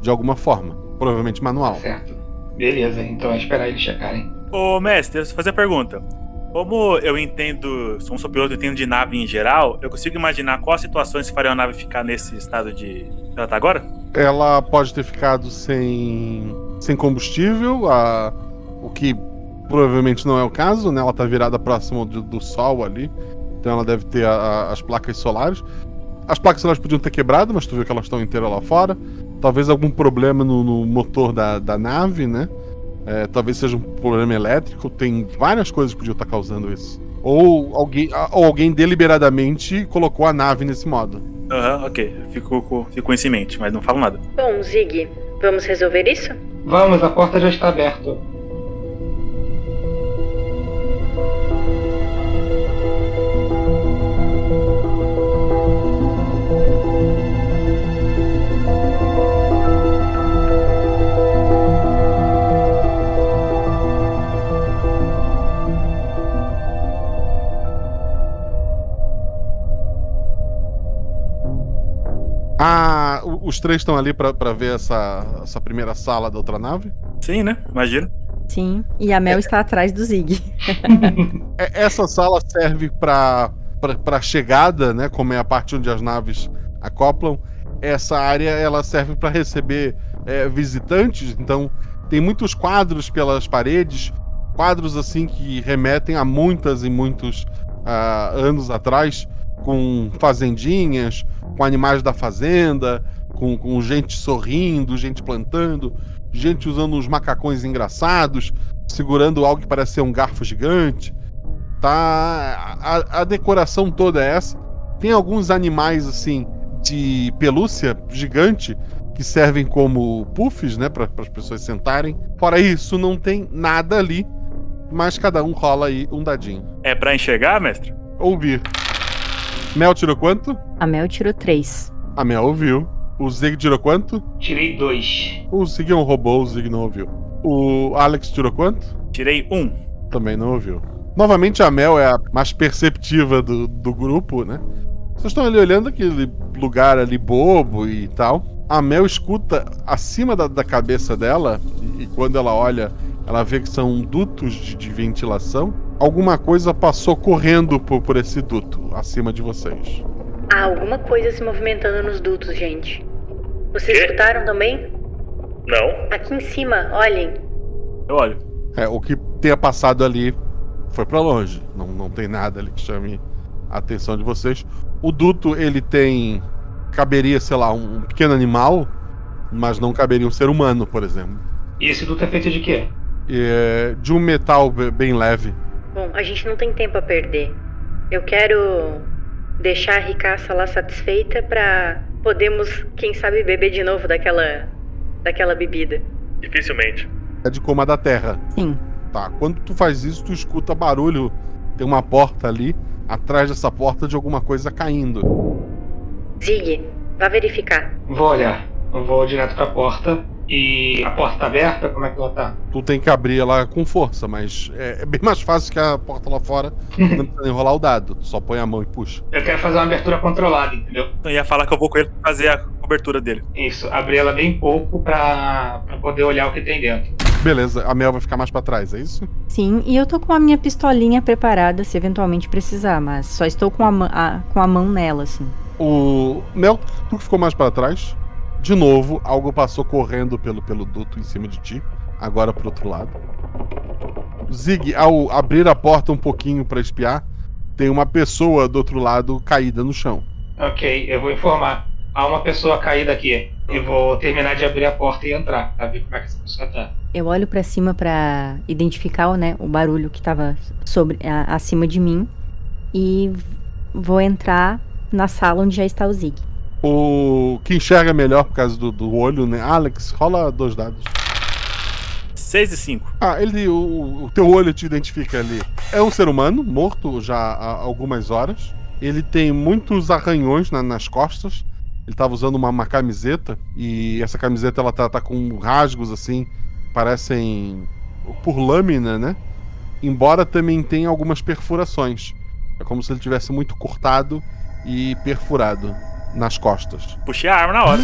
de alguma forma. Provavelmente manual. Certo. Beleza, então é esperar eles checarem. Ô, mestre, eu fazer a pergunta. Como eu entendo, sou um piloto, entendo de nave em geral, eu consigo imaginar quais situações que fariam a nave ficar nesse estado de. Ela tá agora? Ela pode ter ficado sem, sem combustível, a, o que provavelmente não é o caso, né? Ela tá virada próximo do, do Sol ali, então ela deve ter a, a, as placas solares. As placas solares podiam ter quebrado, mas tu viu que elas estão inteiras lá fora. Talvez algum problema no, no motor da, da nave, né? É, talvez seja um problema elétrico. Tem várias coisas que podiam estar causando isso. Ou alguém, ou alguém deliberadamente colocou a nave nesse modo. Aham, uhum, ok. Fico, com, fico isso em mente, mas não falo nada. Bom, Zig, vamos resolver isso? Vamos, a porta já está aberta. Os três estão ali para ver essa, essa primeira sala da outra nave? Sim, né? Imagina. Sim, e a Mel é. está atrás do Zig. É, essa sala serve para para chegada, né? Como é a parte onde as naves acoplam. Essa área ela serve para receber é, visitantes. Então tem muitos quadros pelas paredes, quadros assim que remetem a muitas e muitos uh, anos atrás, com fazendinhas, com animais da fazenda, com, com gente sorrindo, gente plantando, gente usando uns macacões engraçados, segurando algo que parece ser um garfo gigante. Tá. A, a decoração toda é essa. Tem alguns animais assim de pelúcia gigante que servem como puffs, né, para as pessoas sentarem. Fora isso, não tem nada ali, mas cada um rola aí um dadinho. É para enxergar, mestre? Ouvir. Mel tirou quanto? A Mel tirou 3. A Mel ouviu. O Zig tirou quanto? Tirei 2. O Zig é um robô, o Zig não ouviu. O Alex tirou quanto? Tirei 1. Um. Também não ouviu. Novamente a Mel é a mais perceptiva do, do grupo, né? Vocês estão ali olhando aquele lugar ali bobo e tal. A Mel escuta acima da, da cabeça dela, e, e quando ela olha, ela vê que são dutos de, de ventilação alguma coisa passou correndo por, por esse duto acima de vocês. Há alguma coisa se movimentando nos dutos, gente. Vocês que? escutaram também? Não. Aqui em cima, olhem. Eu olho. É, o que tenha passado ali foi para longe. Não, não tem nada ali que chame a atenção de vocês. O duto, ele tem. Caberia, sei lá, um pequeno animal, mas não caberia um ser humano, por exemplo. E esse duto é feito de quê? É, de um metal bem leve. Bom, a gente não tem tempo a perder. Eu quero deixar a ricaça lá satisfeita para podermos, quem sabe, beber de novo daquela daquela bebida. Dificilmente. É de coma da terra. Sim. Tá. Quando tu faz isso, tu escuta barulho. Tem uma porta ali. Atrás dessa porta de alguma coisa caindo. Zig, Vá verificar. Vou olhar. Eu vou direto pra porta. E a porta tá aberta? Como é que ela tá? Tu tem que abrir ela com força, mas é, é bem mais fácil que a porta lá fora. não precisa enrolar o dado. Tu só põe a mão e puxa. Eu quero fazer uma abertura controlada, entendeu? Eu ia falar que eu vou com ele pra fazer a cobertura dele. Isso, abrir ela bem pouco pra, pra poder olhar o que tem dentro. Beleza, a Mel vai ficar mais pra trás, é isso? Sim, e eu tô com a minha pistolinha preparada se eventualmente precisar, mas só estou com a, a- com a mão nela, assim. O Mel, tu que ficou mais pra trás. De novo, algo passou correndo pelo, pelo duto em cima de ti. Agora pro outro lado. Zig, ao abrir a porta um pouquinho pra espiar, tem uma pessoa do outro lado caída no chão. Ok, eu vou informar. Há uma pessoa caída aqui. Eu vou terminar de abrir a porta e entrar, pra ver como é que essa pessoa tá. Eu olho pra cima pra identificar, né, o barulho que tava sobre a- acima de mim e vou entrar na sala onde já está o Zig. O que enxerga melhor por causa do, do olho, né? Alex, rola dois dados. 6 e 5. Ah, ele, o, o teu olho te identifica ali. É um ser humano, morto já há algumas horas. Ele tem muitos arranhões na- nas costas. Ele tava usando uma, uma camiseta e essa camiseta ela tá, tá com rasgos assim, parecem por lâmina, né? Embora também tenha algumas perfurações. É como se ele tivesse muito cortado e perfurado nas costas. Puxei a arma na hora.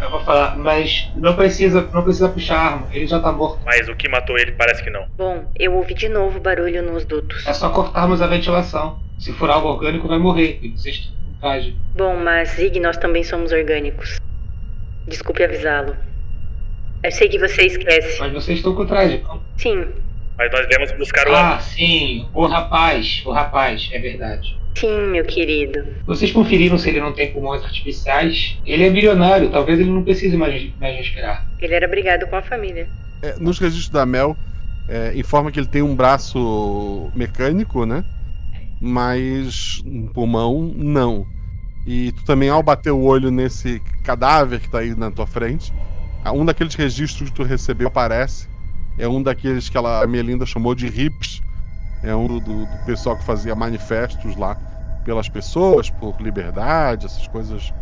Eu vou falar, mas não precisa, não precisa puxar a arma, ele já tá morto. Mas o que matou ele parece que não. Bom, eu ouvi de novo barulho nos dutos. É só cortarmos a ventilação. Se for algo orgânico, vai morrer. E traje. Bom, mas Zig, nós também somos orgânicos. Desculpe avisá-lo. Eu sei que você esquece. Mas vocês estão com traje. não? Sim, Mas nós viemos buscar o Ah, sim, o rapaz, o rapaz, é verdade. Sim, meu querido. Vocês conferiram se ele não tem pulmões artificiais? Ele é bilionário, talvez ele não precise mais, mais respirar. Ele era brigado com a família. É, nos registros da Mel, é, informa que ele tem um braço mecânico, né? Mas um pulmão, não. E tu também, ao bater o olho nesse cadáver que tá aí na tua frente, um daqueles registros que tu recebeu aparece. É um daqueles que ela, a Melinda chamou de hips. É um do, do pessoal que fazia manifestos lá pelas pessoas, por liberdade, essas coisas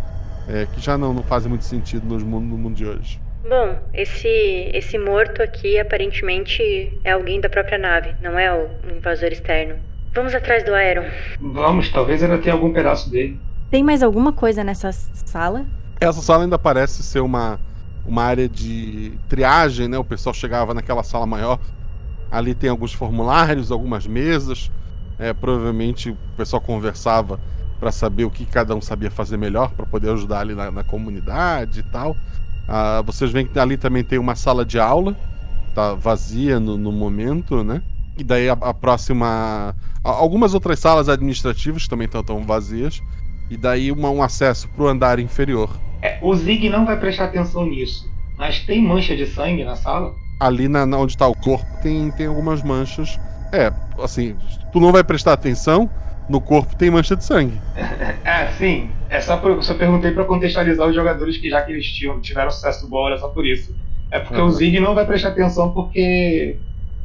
é, que já não, não fazem muito sentido nos mundo- no mundo de hoje. Bom, esse esse morto aqui aparentemente é alguém da própria nave, não é o um invasor externo. Vamos atrás do Aeron. Vamos, talvez ainda tenha algum pedaço dele. Tem mais alguma coisa nessa sala? Essa sala ainda parece ser uma, uma área de triagem, né? O pessoal chegava naquela sala maior. Ali tem alguns formulários, algumas mesas. É, provavelmente o pessoal conversava para saber o que cada um sabia fazer melhor para poder ajudar ali na, na comunidade e tal. Ah, vocês veem que ali também tem uma sala de aula, tá vazia no, no momento, né? E daí a, a próxima. a- Algumas outras salas administrativas também estão vazias. E daí uma- um acesso para o andar inferior. É, o Zig não vai prestar atenção nisso. Mas tem mancha de sangue na sala? Ali na, na onde tá o corpo tem, tem algumas manchas. É, assim, tu não vai prestar atenção, no corpo tem mancha de sangue. É, sim. É só por, só perguntei pra contextualizar os jogadores que já que eles tinham, tiveram sucesso do bom, era só por isso. É porque Uhum. o Zig não vai prestar atenção porque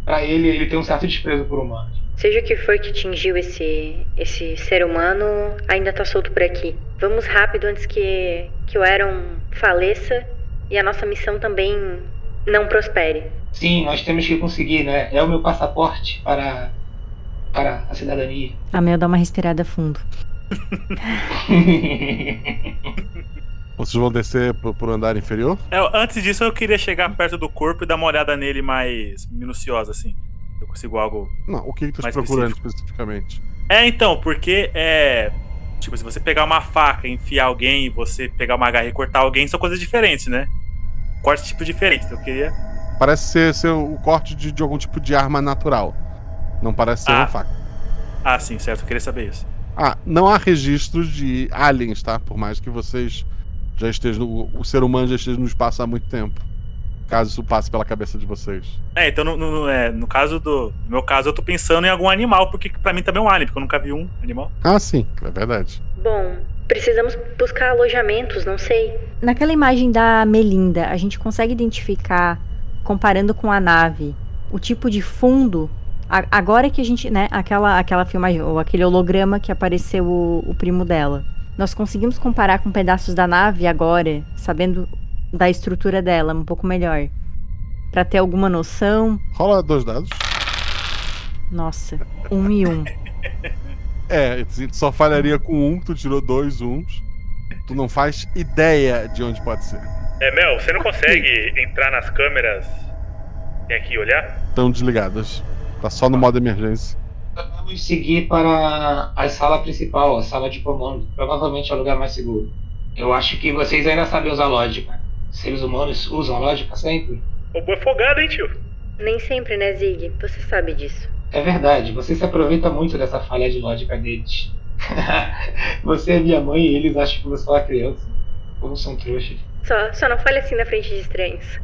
pra ele ele tem um certo desprezo por humanos. Seja o que foi que atingiu esse esse ser humano, ainda tá solto por aqui. Vamos rápido antes que que o Aeron faleça e a nossa missão também não prospere. Sim, nós temos que conseguir, né? É o meu passaporte para para a cidadania. A Mel dá uma respirada fundo. Vocês vão descer pro, pro andar inferior? É, antes disso, eu queria chegar perto do corpo e dar uma olhada nele mais minuciosa, assim. Eu consigo algo. Não, o que, que tu tá Mais procurando específico. especificamente? É, então, porque é. Tipo, se você pegar uma faca, enfiar alguém e você pegar uma garra e cortar alguém, são coisas diferentes, né? Corte tipo diferente. Então eu queria. Parece ser, ser o corte de, de algum tipo de arma natural. Não parece ser Ah. uma faca. Ah, sim, certo. Eu queria saber isso. Ah, não há registros de aliens, tá? Por mais que vocês já estejam. O, o ser humano já esteja no espaço há muito tempo. Caso isso passe pela cabeça de vocês. É, então no, no- no- é, no caso do. No meu caso, eu tô pensando em algum animal, porque pra mim também é um alien, porque eu nunca vi um animal. Ah, sim, é verdade. Bom, precisamos buscar alojamentos, não sei. Naquela imagem da Melinda, a gente consegue identificar, comparando com a nave, o tipo de fundo. A- agora que a gente, né, aquela, aquela filmagem, ou aquele holograma que apareceu o, o primo dela. Nós conseguimos comparar com pedaços da nave agora, sabendo da estrutura dela um pouco melhor. Pra ter alguma noção. Rola dois dados. Nossa, um e um. É, tu só falharia com um, tu tirou dois uns. Tu não faz ideia de onde pode ser. É, Mel, você não consegue entrar nas câmeras e aqui olhar? Estão desligadas. Tá só no modo emergência. Vamos seguir para a sala principal, a sala de comando. Provavelmente é o lugar mais seguro. Eu acho que vocês ainda sabem usar lógica. Seres humanos usam lógica sempre? Robô é folgado, hein, tio? Nem sempre, né, Zig? Você sabe disso. É verdade, você se aproveita muito dessa falha de lógica deles. você é minha mãe e eles acham que você é uma criança. Como são trouxas. Só, só não fale assim na frente de estranhos.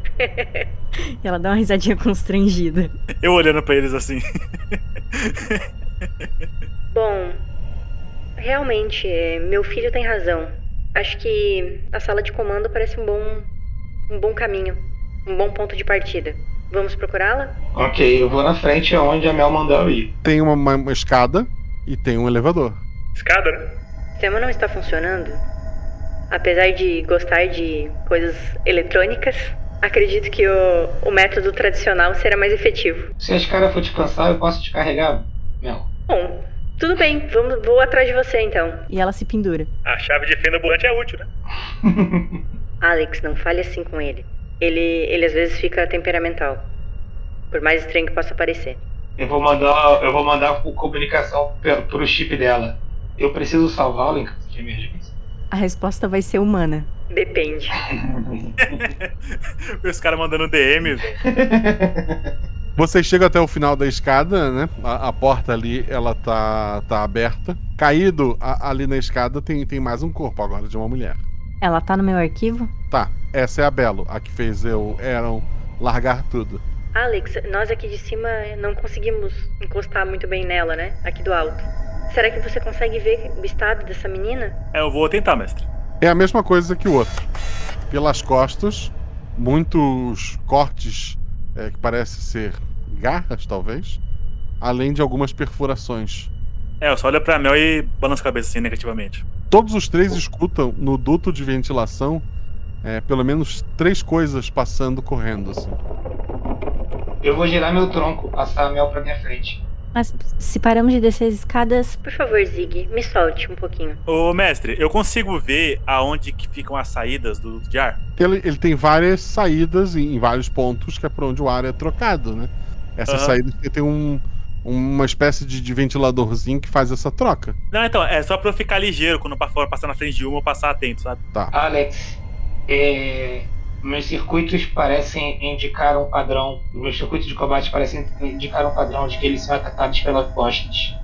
E ela dá uma risadinha constrangida. Eu olhando pra eles assim. Bom, realmente, é, meu filho tem razão. Acho que a sala de comando parece um bom, um bom caminho, um bom ponto de partida. Vamos procurá-la? Ok, eu vou na frente aonde a Mel mandou eu ir. Tem uma, uma- uma escada e tem um elevador. Escada, né? O sistema não está funcionando. Apesar de gostar de coisas eletrônicas, acredito que o, o método tradicional será mais efetivo. Se a escada for te cansar, eu posso te carregar, Mel. Bom, tudo bem, vamos, vou atrás de você então. E ela se pendura. A chave de fenda ambulante é útil, né? Alex, não fale assim com ele. Ele, ele às vezes fica temperamental. Por mais estranho que possa parecer. Eu vou mandar, eu vou mandar por comunicação pro chip dela. Eu preciso salvá-lo em caso de emergência. A resposta vai ser humana. Depende. Os caras mandando DM. Vocês chegam até o final da escada, né? A, a porta ali, ela tá, tá aberta. Caído a- ali na escada tem, tem mais um corpo agora de uma mulher. Ela tá no meu arquivo? Tá, essa é a Belo, a que fez eu, Aaron, largar tudo. Alex, nós aqui de cima não conseguimos encostar muito bem nela, né? Aqui do alto. Será que você consegue ver o estado dessa menina? É, eu vou tentar, mestre. É a mesma coisa que o outro. Pelas costas, muitos cortes é, que parecem ser garras, talvez, além de algumas perfurações. É, eu só olho pra Mel e balanço a cabeça assim negativamente. Todos os três escutam no duto de ventilação é, pelo menos três coisas passando correndo assim. Eu vou girar meu tronco, passar a Mel pra minha frente. Mas se paramos de descer as escadas. Por favor, Zig, me solte um pouquinho. Ô, mestre, eu consigo ver aonde que ficam as saídas do duto de ar? Ele, ele tem várias saídas em, em vários pontos, que é por onde o ar é trocado, né? Essas Aham. saídas que tem um, uma espécie de, de ventiladorzinho que faz essa troca. Não, então, é só pra eu ficar ligeiro quando pra fora passar na frente de uma ou passar atento, sabe? Tá. Alex, é, meus circuitos parecem indicar um padrão. Meus circuitos de combate parecem indicar um padrão de que eles são atacados pelas costas.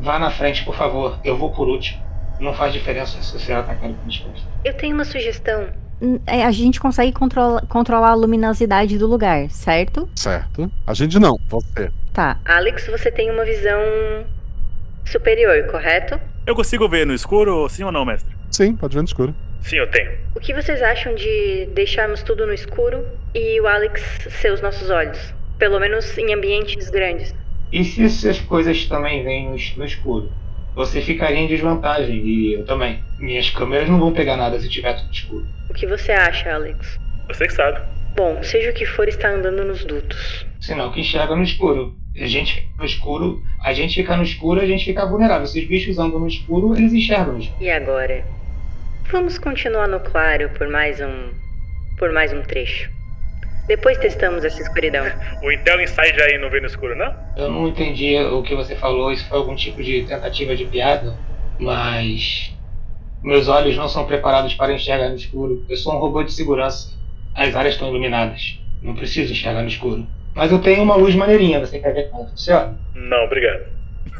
Vá na frente, por favor. Eu vou por último. Não faz diferença se você é atacado pelas costas. Eu tenho uma sugestão. É, a gente consegue controla- controlar a luminosidade do lugar, certo? Certo. A gente não, você. Tá. Alex, você tem uma visão superior, correto? Eu consigo ver no escuro, sim ou não, mestre? Sim, pode ver no escuro. Sim, eu tenho. O que vocês acham de deixarmos tudo no escuro e o Alex ser os nossos olhos? Pelo menos em ambientes grandes. E se essas coisas também vêm no, es- no escuro? Você ficaria em desvantagem, e eu também. Minhas câmeras não vão pegar nada se tiver tudo escuro. O que você acha, Alex? Você que sabe. Bom, seja o que for, está andando nos dutos. Senão que enxerga no escuro. A gente fica no escuro, a gente fica no escuro, a gente fica vulnerável. Se os bichos andam no escuro, eles enxergam. E agora? Vamos continuar no claro por mais um. por mais um trecho. Depois testamos essa escuridão. O Intel Inside aí não vê no escuro, não? Eu não entendi o que você falou, isso foi algum tipo de tentativa de piada, mas meus olhos não são preparados para enxergar no escuro. Eu sou um robô de segurança. As áreas estão iluminadas. Não preciso enxergar no escuro. Mas eu tenho uma luz maneirinha, você quer ver como funciona? Não, obrigado.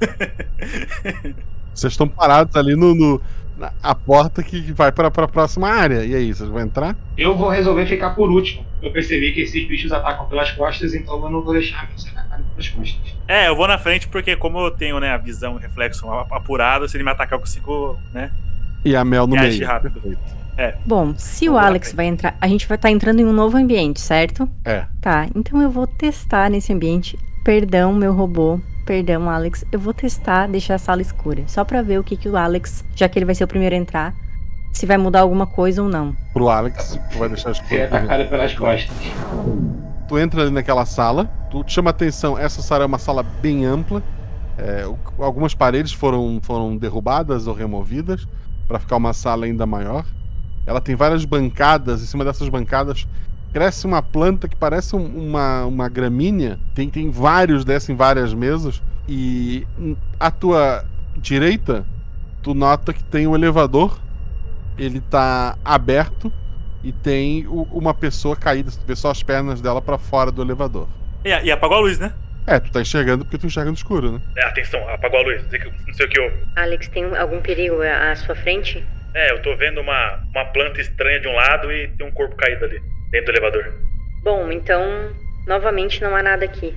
Vocês estão parados ali no, no- na a porta que vai para a próxima área. E aí, vocês vão entrar? Eu vou resolver ficar por último. Eu percebi que esses bichos atacam pelas costas, então eu não vou deixar eles atacarem pelas costas. É, eu vou na frente porque como eu tenho, né, a visão e reflexo apurado, se ele me atacar eu consigo, né? E a Mel no meio. rápido. Perfeito. É. Bom, se o Vamos lá, Alex vai entrar. A gente vai estar entrando em um novo ambiente, certo? É. Tá, então eu vou testar nesse ambiente. Perdão, meu robô. Perdão, Alex. Eu vou testar deixar a sala escura. Só pra ver o que, que o Alex, já que ele vai ser o primeiro a entrar, se vai mudar alguma coisa ou não. Pro Alex, tu vai deixar escuro. É atacado pelas costas. Tu entra ali naquela sala, tu te chama atenção, essa sala é uma sala bem ampla. é, o- algumas paredes foram, foram derrubadas ou removidas para ficar uma sala ainda maior. Ela tem várias bancadas, em cima dessas bancadas cresce uma planta que parece um- uma, uma gramínea. Tem, tem vários dessas em várias mesas. E à tua direita, tu nota que tem um elevador. Ele tá aberto e tem o- uma pessoa caída. Tu vê só as pernas dela pra fora do elevador. E, e apagou a luz, né? É, tu tá enxergando porque tu enxerga no escuro, né? É, atenção, apagou a luz. Não sei, o que houve. Alex, tem algum perigo à à sua frente? É, eu tô vendo uma, uma planta estranha de um lado e tem um corpo caído ali, dentro do elevador. Bom, então, novamente não há nada aqui.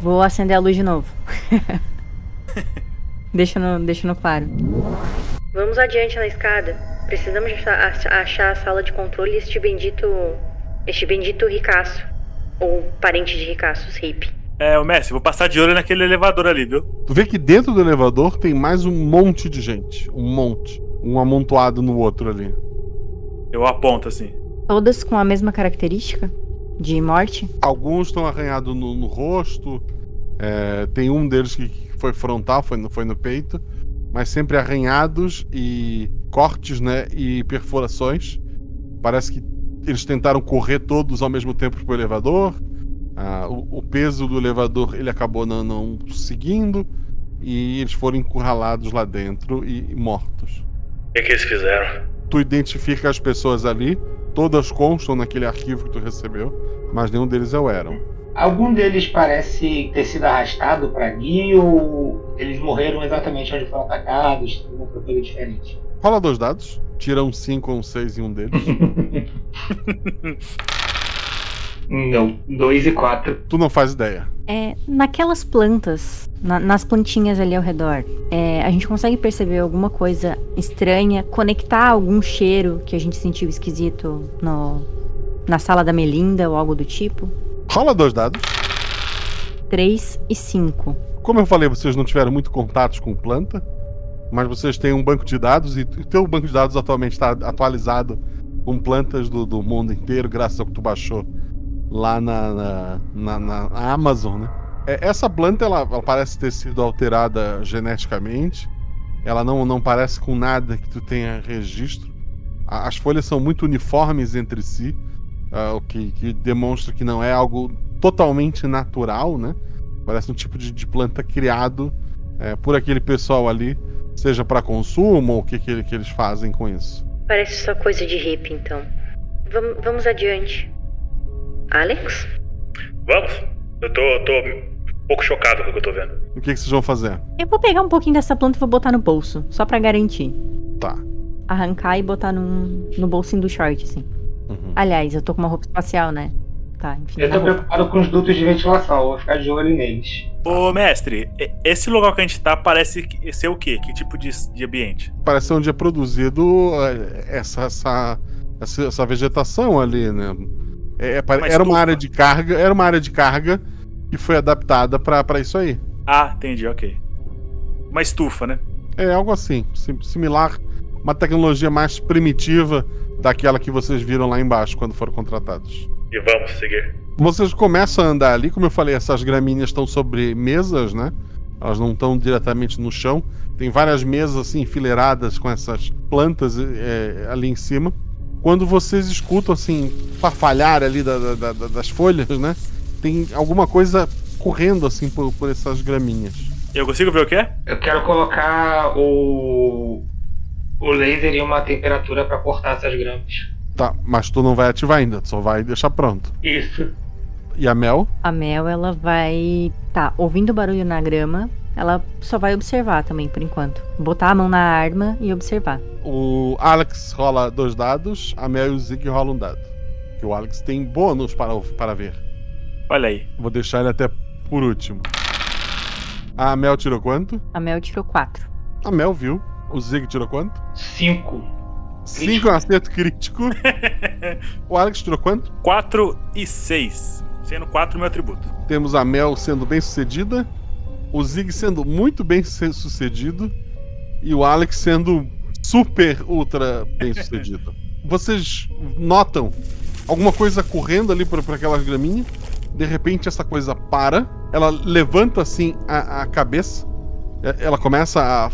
Vou acender a luz de novo. deixa, no, deixa no claro. Vamos adiante na escada. Precisamos achar, ach- achar a sala de controle e este bendito. Este bendito ricaço. Ou parente de ricaços, hippie. É, o Messi, vou passar de olho naquele elevador ali, viu? Tu vê que dentro do elevador tem mais um monte de gente. Um monte. Um amontoado no outro ali. Eu aponto assim. Todas com a mesma característica de morte? Alguns estão arranhados no, no rosto. é, tem um deles que foi frontal, foi no, foi no peito. Mas sempre arranhados e cortes, né? E perfurações. Parece que eles tentaram correr todos ao mesmo tempo pro elevador. Ah, o, o peso do elevador ele acabou não, não seguindo. E eles foram encurralados lá dentro e, e mortos. O que, que eles fizeram? Tu identifica as pessoas ali, todas constam naquele arquivo que tu recebeu, mas nenhum deles é o Eram. Algum deles parece ter sido arrastado pra ali ou eles morreram exatamente onde foram atacados? Tem uma coisa diferente. Rola dois dados, tira um 5 ou um 6 em um deles. Não, 2 e 4. tu não faz ideia. É, naquelas plantas, na- nas plantinhas ali ao redor, é, a gente consegue perceber alguma coisa estranha, conectar algum cheiro que a gente sentiu esquisito no, na sala da Melinda ou algo do tipo? Rola dois dados. 3 e 5. Como eu falei, vocês não tiveram muito contatos com planta, mas vocês têm um banco de dados e o teu banco de dados atualmente está atualizado com plantas do, do mundo inteiro, graças ao que tu baixou lá na, na, na- na Amazon, né? É, essa planta, ela, ela parece ter sido alterada geneticamente. Ela não, não parece com nada que tu tenha registro. As folhas são muito uniformes entre si, ah, o que, que demonstra que não é algo totalmente natural, né? Parece um tipo de, de planta criado é, por aquele pessoal ali, seja para consumo ou o que, que, que eles fazem com isso. Parece só coisa de hippie, então. Vam- vamos adiante. Alex? Vamos? Eu tô, tô um pouco chocado com o que eu tô vendo. O que, que vocês vão fazer? Eu vou pegar um pouquinho dessa planta e vou botar no bolso, só pra garantir. Tá. Arrancar e botar num, no bolsinho do short, assim. Aliás, eu tô com uma roupa espacial, né? Tá, enfim. Eu tô roupa. preocupado com os dutos de ventilação, eu vou ficar de olho neles. Ô, mestre, esse lugar que a gente tá parece ser o quê? Que tipo de, de ambiente? Parece onde é produzido é, essa, essa, essa, essa vegetação ali, né? É, é, era uma área de carga, era uma área de carga que foi adaptada pra pra isso aí. Ah, entendi, ok. Uma estufa, né? É algo assim, sim- similar, uma tecnologia mais primitiva daquela que vocês viram lá embaixo quando foram contratados. E vamos seguir. Vocês começam a andar ali, como eu falei, essas gramíneas estão sobre mesas, né? Elas não estão diretamente no chão. Tem várias mesas assim enfileiradas com essas plantas é, ali em cima. Quando vocês escutam assim farfalhar ali da- da- da- das folhas, né? Tem alguma coisa correndo assim por, por essas graminhas. Eu consigo ver o que é? Eu quero colocar o, o laser em uma temperatura pra cortar essas gramas. Tá, mas tu não vai ativar ainda, tu só vai deixar pronto. Isso. E a Mel? A Mel, ela vai. Tá, ouvindo barulho na grama, ela só vai observar também, por enquanto. Botar a mão na arma e observar. O Alex rola dois dados, a Mel e o Zig rolam um dado. Que o Alex tem bônus para, para ver. Olha aí. Vou deixar ele até por último. A Mel tirou quanto? A Mel tirou 4. A Mel viu. O Zig tirou quanto? Cinco. 5 é um acerto crítico. o Alex tirou quanto? 4 e 6. Sendo 4 meu atributo. Temos a Mel sendo bem sucedida. O Zig sendo muito bem su- sucedido e o Alex sendo super ultra bem sucedido. Vocês notam alguma coisa correndo ali por, por aquelas graminhas. De repente essa coisa para, ela levanta assim a, a cabeça, É- ela começa a.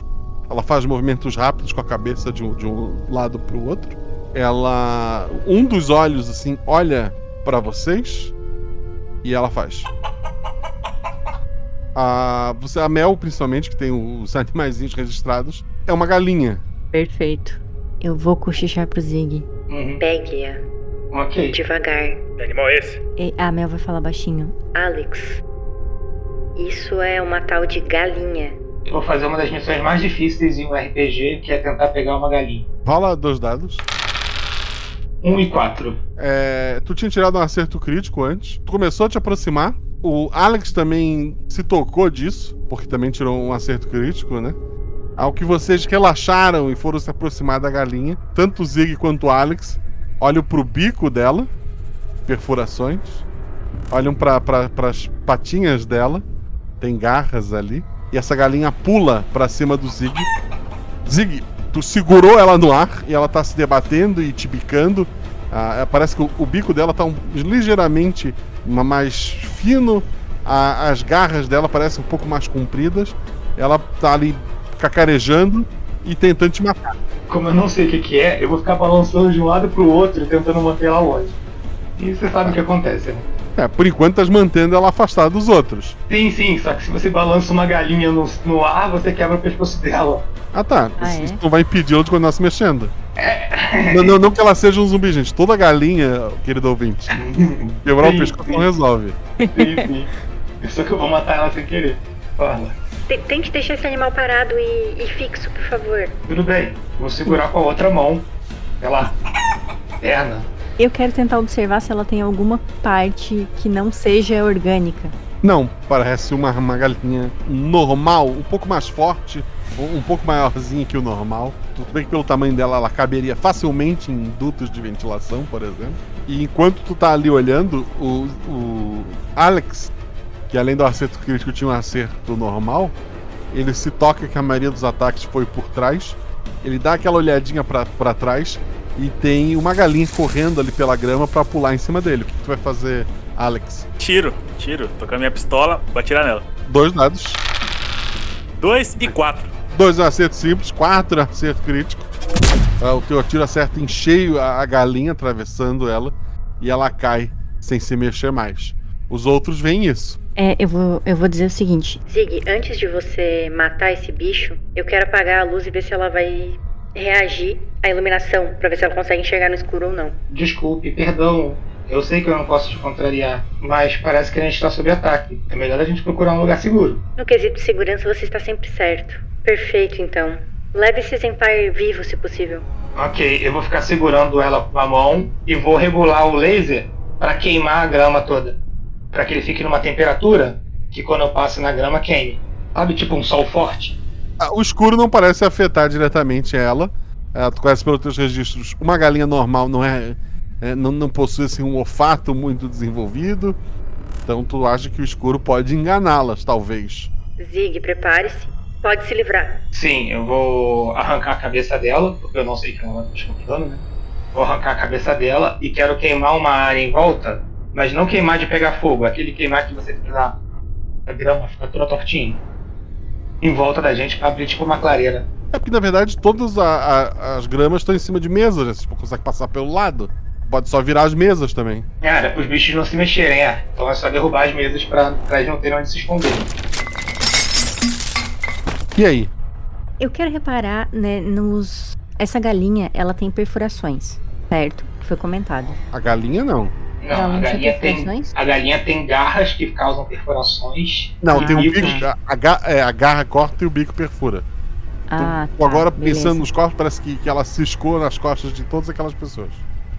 Ela faz movimentos rápidos com a cabeça de um, de um lado para o outro. Ela. Um dos olhos assim olha para vocês e ela faz. A, você, a Mel, principalmente, que tem os animaizinhos registrados, é uma galinha. Perfeito. Eu vou cochichar pro Zig. Pegue-a. Ok. Devagar. Que animal é esse? E a Mel vai falar baixinho. Alex. Isso é uma tal de galinha. Eu vou fazer uma das missões mais difíceis em um RPG, que é tentar pegar uma galinha. Rola dois dados. 1 e 4. É, tu tinha tirado um acerto crítico antes. Tu começou a te aproximar. O Alex também se tocou disso, porque também tirou um acerto crítico, né? Ao que vocês relaxaram e foram se aproximar da galinha, tanto o Zig quanto o Alex olham pro bico dela, perfurações, olham para as patinhas dela, tem garras ali, e essa galinha pula pra cima do Zig. Zig, tu segurou ela no ar e ela tá se debatendo e te bicando. Ah, é, parece que o, o bico dela tá um- ligeiramente mais fino, a- as garras dela parecem um pouco mais compridas. Ela tá ali cacarejando e tentando te matar. Como eu não sei o que, que é, eu vou ficar balançando de um lado pro outro, tentando manter ela longe. E você sabe o que acontece, né? É, por enquanto estás mantendo ela afastada dos outros. Sim, sim, só que se você balança uma galinha no, no ar, você quebra o pescoço dela. Ah tá, Ah, isso, é? isso não vai impedir ela de continuar se mexendo. Não, não, não que ela seja um zumbi, gente. Toda galinha, querido ouvinte, quebrar o Sim, pescoço sim. não resolve. Sim, sim. Só que eu vou matar ela sem querer. Fala. T- Tente deixar esse animal parado e, e fixo, por favor. Tudo bem, vou segurar com a outra mão. Sei lá. Perna. Eu quero tentar observar se ela tem alguma parte que não seja orgânica. Não, parece uma, uma galinha normal, um pouco mais forte, um, pouco maiorzinha que o normal. Tudo bem que pelo tamanho dela ela caberia facilmente em dutos de ventilação, por exemplo. E enquanto tu tá ali olhando, o, o Alex, que além do acerto crítico tinha um acerto normal, ele se toca que a maioria dos ataques foi por trás. Ele dá aquela olhadinha pra pra trás e tem uma galinha correndo ali pela grama pra pular em cima dele. O que, que tu vai fazer, Alex? Tiro, tiro. Tô com a minha pistola, vou atirar nela. Dois dados. Dois e quatro. Dois acertos simples, quatro acerto crítico. Ah, o teu tiro acerta em cheio a galinha, atravessando ela, e ela cai sem se mexer mais. Os outros veem isso. É, eu vou, eu vou dizer o seguinte. Zig, antes de você matar esse bicho, eu quero apagar a luz e ver se ela vai reagir à iluminação, pra ver se ela consegue enxergar no escuro ou não. Desculpe, perdão. Eu sei que eu não posso te contrariar, mas parece que a gente está sob ataque. É melhor a gente procurar um lugar seguro. No quesito de segurança, você está sempre certo. Perfeito, então. Leve esse exemplar vivo, se possível. Ok, eu vou ficar segurando ela com a mão e vou regular o laser para queimar a grama toda. Para que ele fique numa temperatura que quando eu passe na grama queime. Sabe, tipo um sol forte? Ah, O escuro não parece afetar diretamente ela. Ah, tu conhece pelos teus registros. Uma galinha normal não é, é, não, não possui assim, um olfato muito desenvolvido. Então tu acha que o escuro pode enganá-las, talvez. Zig, prepare-se. Pode se livrar. Sim, eu vou arrancar a cabeça dela, porque eu não sei que ela vai desconfiando, né? Vou arrancar a cabeça dela e quero queimar uma área em volta, mas não queimar de pegar fogo, aquele queimar que você fez a, a grama fica toda tortinha. Em volta da gente pra abrir tipo uma clareira. É porque na verdade todas a- a- as gramas estão em cima de mesas, né? Você consegue passar pelo lado. Pode só virar as mesas também. Cara, os bichos não se mexerem, é. Então é só derrubar as mesas pra, eles não terem onde se esconder. E aí? Eu quero reparar, né, nos. Essa galinha, ela tem perfurações, certo? Que foi comentado. A galinha não. Não, a não tinha galinha, tem, perfurações? a galinha tem garras que causam perfurações. Não, tem um E bico. A, a ga- é, a garra corta e o bico perfura. Ah, Então, agora, tá, beleza. pensando nos corpos, parece que, que ela ciscou nas costas de todas aquelas pessoas.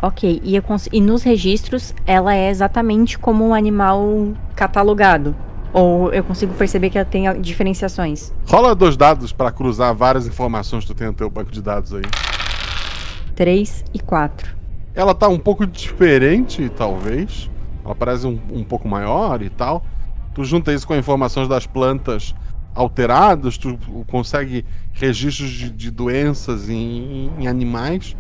Ok, e, eu cons- e nos registros ela é exatamente como um animal catalogado. Ou eu consigo perceber que ela tem a- diferenciações. Rola dois dados pra cruzar várias informações que tu tem no teu banco de dados aí. 3 e 4. Ela tá um pouco diferente, talvez. Ela parece um, um pouco maior e tal. Tu junta isso com informações das plantas alteradas, tu consegue registros de, de doenças em, em animais.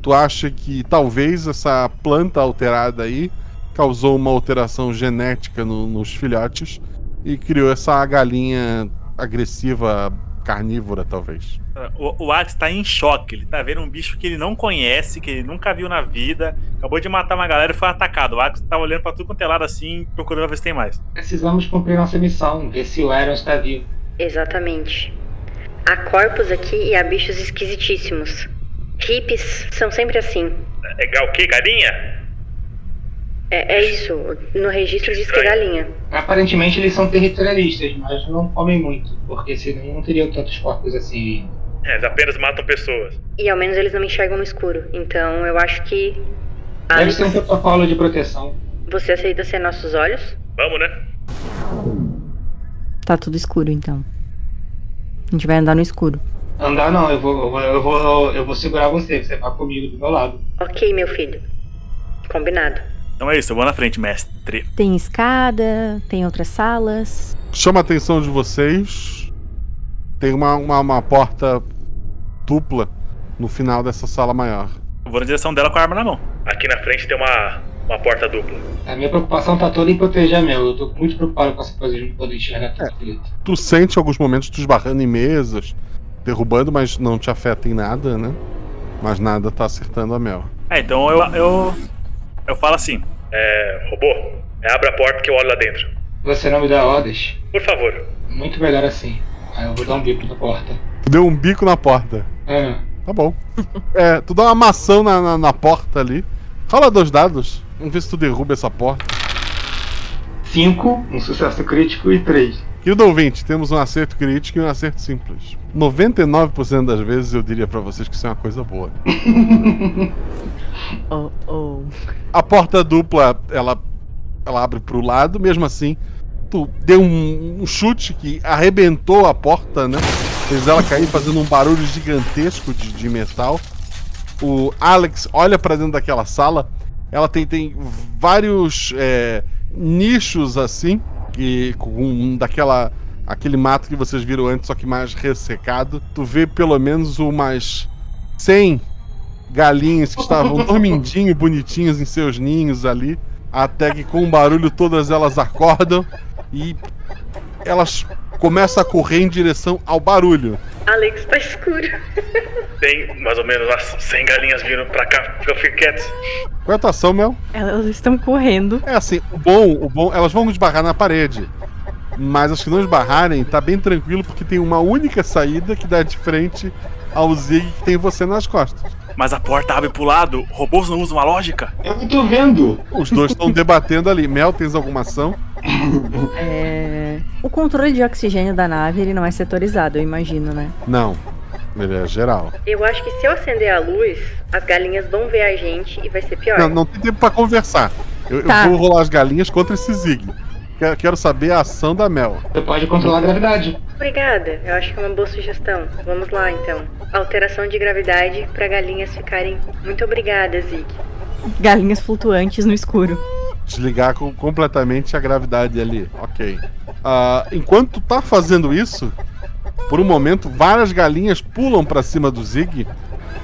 Tu acha que talvez essa planta alterada aí causou uma alteração genética no- nos filhotes e criou essa galinha agressiva carnívora, talvez. O, o Alex tá em choque. Ele tá vendo um bicho que ele não conhece, que ele nunca viu na vida. Acabou de matar uma galera e foi atacado. O Alex tá olhando pra tudo quanto é lado assim, procurando ver se tem mais. Precisamos cumprir nossa missão, ver se o Aaron está vivo. Exatamente. Há corpos aqui e há bichos esquisitíssimos. Hippies são sempre assim. É o quê? Galinha? É, é isso. No registro diz que é galinha. Aparentemente eles são territorialistas, mas não comem muito, porque senão não teriam tantos corpos assim. É, eles apenas matam pessoas. E ao menos eles não me enxergam no escuro. Então eu acho que. Deve Alex, ser um protocolo de proteção. você aceita ser nossos olhos? Vamos, né? Tá tudo escuro então. A gente vai andar no escuro. Andar não, eu vou, eu vou, eu vou, eu vou segurar você, você vai comigo do meu lado. Ok, meu filho. Combinado. Então é isso, eu vou na frente, mestre. Tem escada, tem outras salas. Chama a atenção de vocês. Tem uma, uma, uma porta dupla no final dessa sala maior. Eu vou na direção dela com a arma na mão. Aqui na frente tem uma, uma porta dupla. A minha preocupação tá toda em proteger a Mel. Eu tô muito preocupado com essa coisa de não poder enxergar tudo direito. Tu sente alguns momentos tu esbarrando em mesas, derrubando, mas não te afeta em nada, né? Mas nada tá acertando a Mel. É, então eu, eu, eu falo assim: É, robô, abre a porta que eu olho lá dentro. Você não me dá ordens? Por favor. Muito melhor assim. Aí eu vou dar um bico na porta. Tu deu um bico na porta. É. Tá bom. É, tu dá uma maçã na, na, na porta ali. Rola dois dados. Vamos ver se tu derruba essa porta. Cinco, um sucesso crítico e três. Querido ouvinte, temos um acerto crítico e um acerto simples. 99% das vezes eu diria pra vocês que isso é uma coisa boa. Oh, oh. A porta dupla, ela, ela abre pro lado, mesmo assim, tu deu um, um chute que arrebentou a porta, né? Fez ela cair fazendo um barulho gigantesco de, de metal. O Alex olha pra dentro daquela sala, ela tem, tem vários é, nichos assim, que com daquela aquele mato que vocês viram antes, só que mais ressecado. Tu vê pelo menos umas 100 galinhas que estavam dormindinho, bonitinhas em seus ninhos ali, até que com um barulho todas elas acordam e elas começam a correr em direção ao barulho. Alex, tá escuro. Tem mais ou menos umas 100 galinhas vindo pra cá, eu fico quieto. Qual é a tua ação, Mel? Elas estão correndo. É assim, o bom, o bom, elas vão esbarrar na parede. Mas as que não esbarrarem, tá bem tranquilo porque tem uma única saída que dá de frente ao Zig que tem você nas costas. Mas a porta abre pro lado, robôs não usam a lógica? Eu não tô vendo. Os dois estão debatendo ali. Mel, tens alguma ação? É... O controle de oxigênio da nave ele não é setorizado, eu imagino, né? Não. Ele é geral. Eu acho que se eu acender a luz, as galinhas vão ver a gente e vai ser pior. Não, não tem tempo pra conversar. Eu, eu Tá. vou rolar as galinhas contra esse Zig. Quero, saber a ação da Mel. Você pode controlar a gravidade. Obrigada, eu acho que é uma boa sugestão. Vamos lá então. Alteração de gravidade para galinhas ficarem. Muito obrigada, Zig. Galinhas flutuantes no escuro. Desligar com- completamente a gravidade ali. Ok. Ah, enquanto tu tá fazendo isso, por um momento, várias galinhas pulam pra cima do Zig,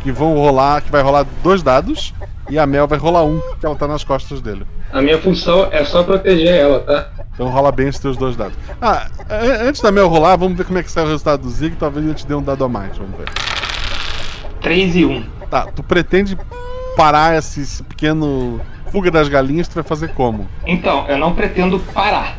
que vão rolar, que vai rolar dois dados, e a Mel vai rolar um, que ela tá nas costas dele. A minha função é só proteger ela, tá? Então rola bem os teus dois dados. Ah, a- antes da Mel rolar, vamos ver como é que sai o resultado do Zig, talvez ele te dê um dado a mais, vamos ver. 3 e 1. Tá, tu pretende parar esse, esse pequeno fuga das galinhas, tu vai fazer como? Então, eu não pretendo parar.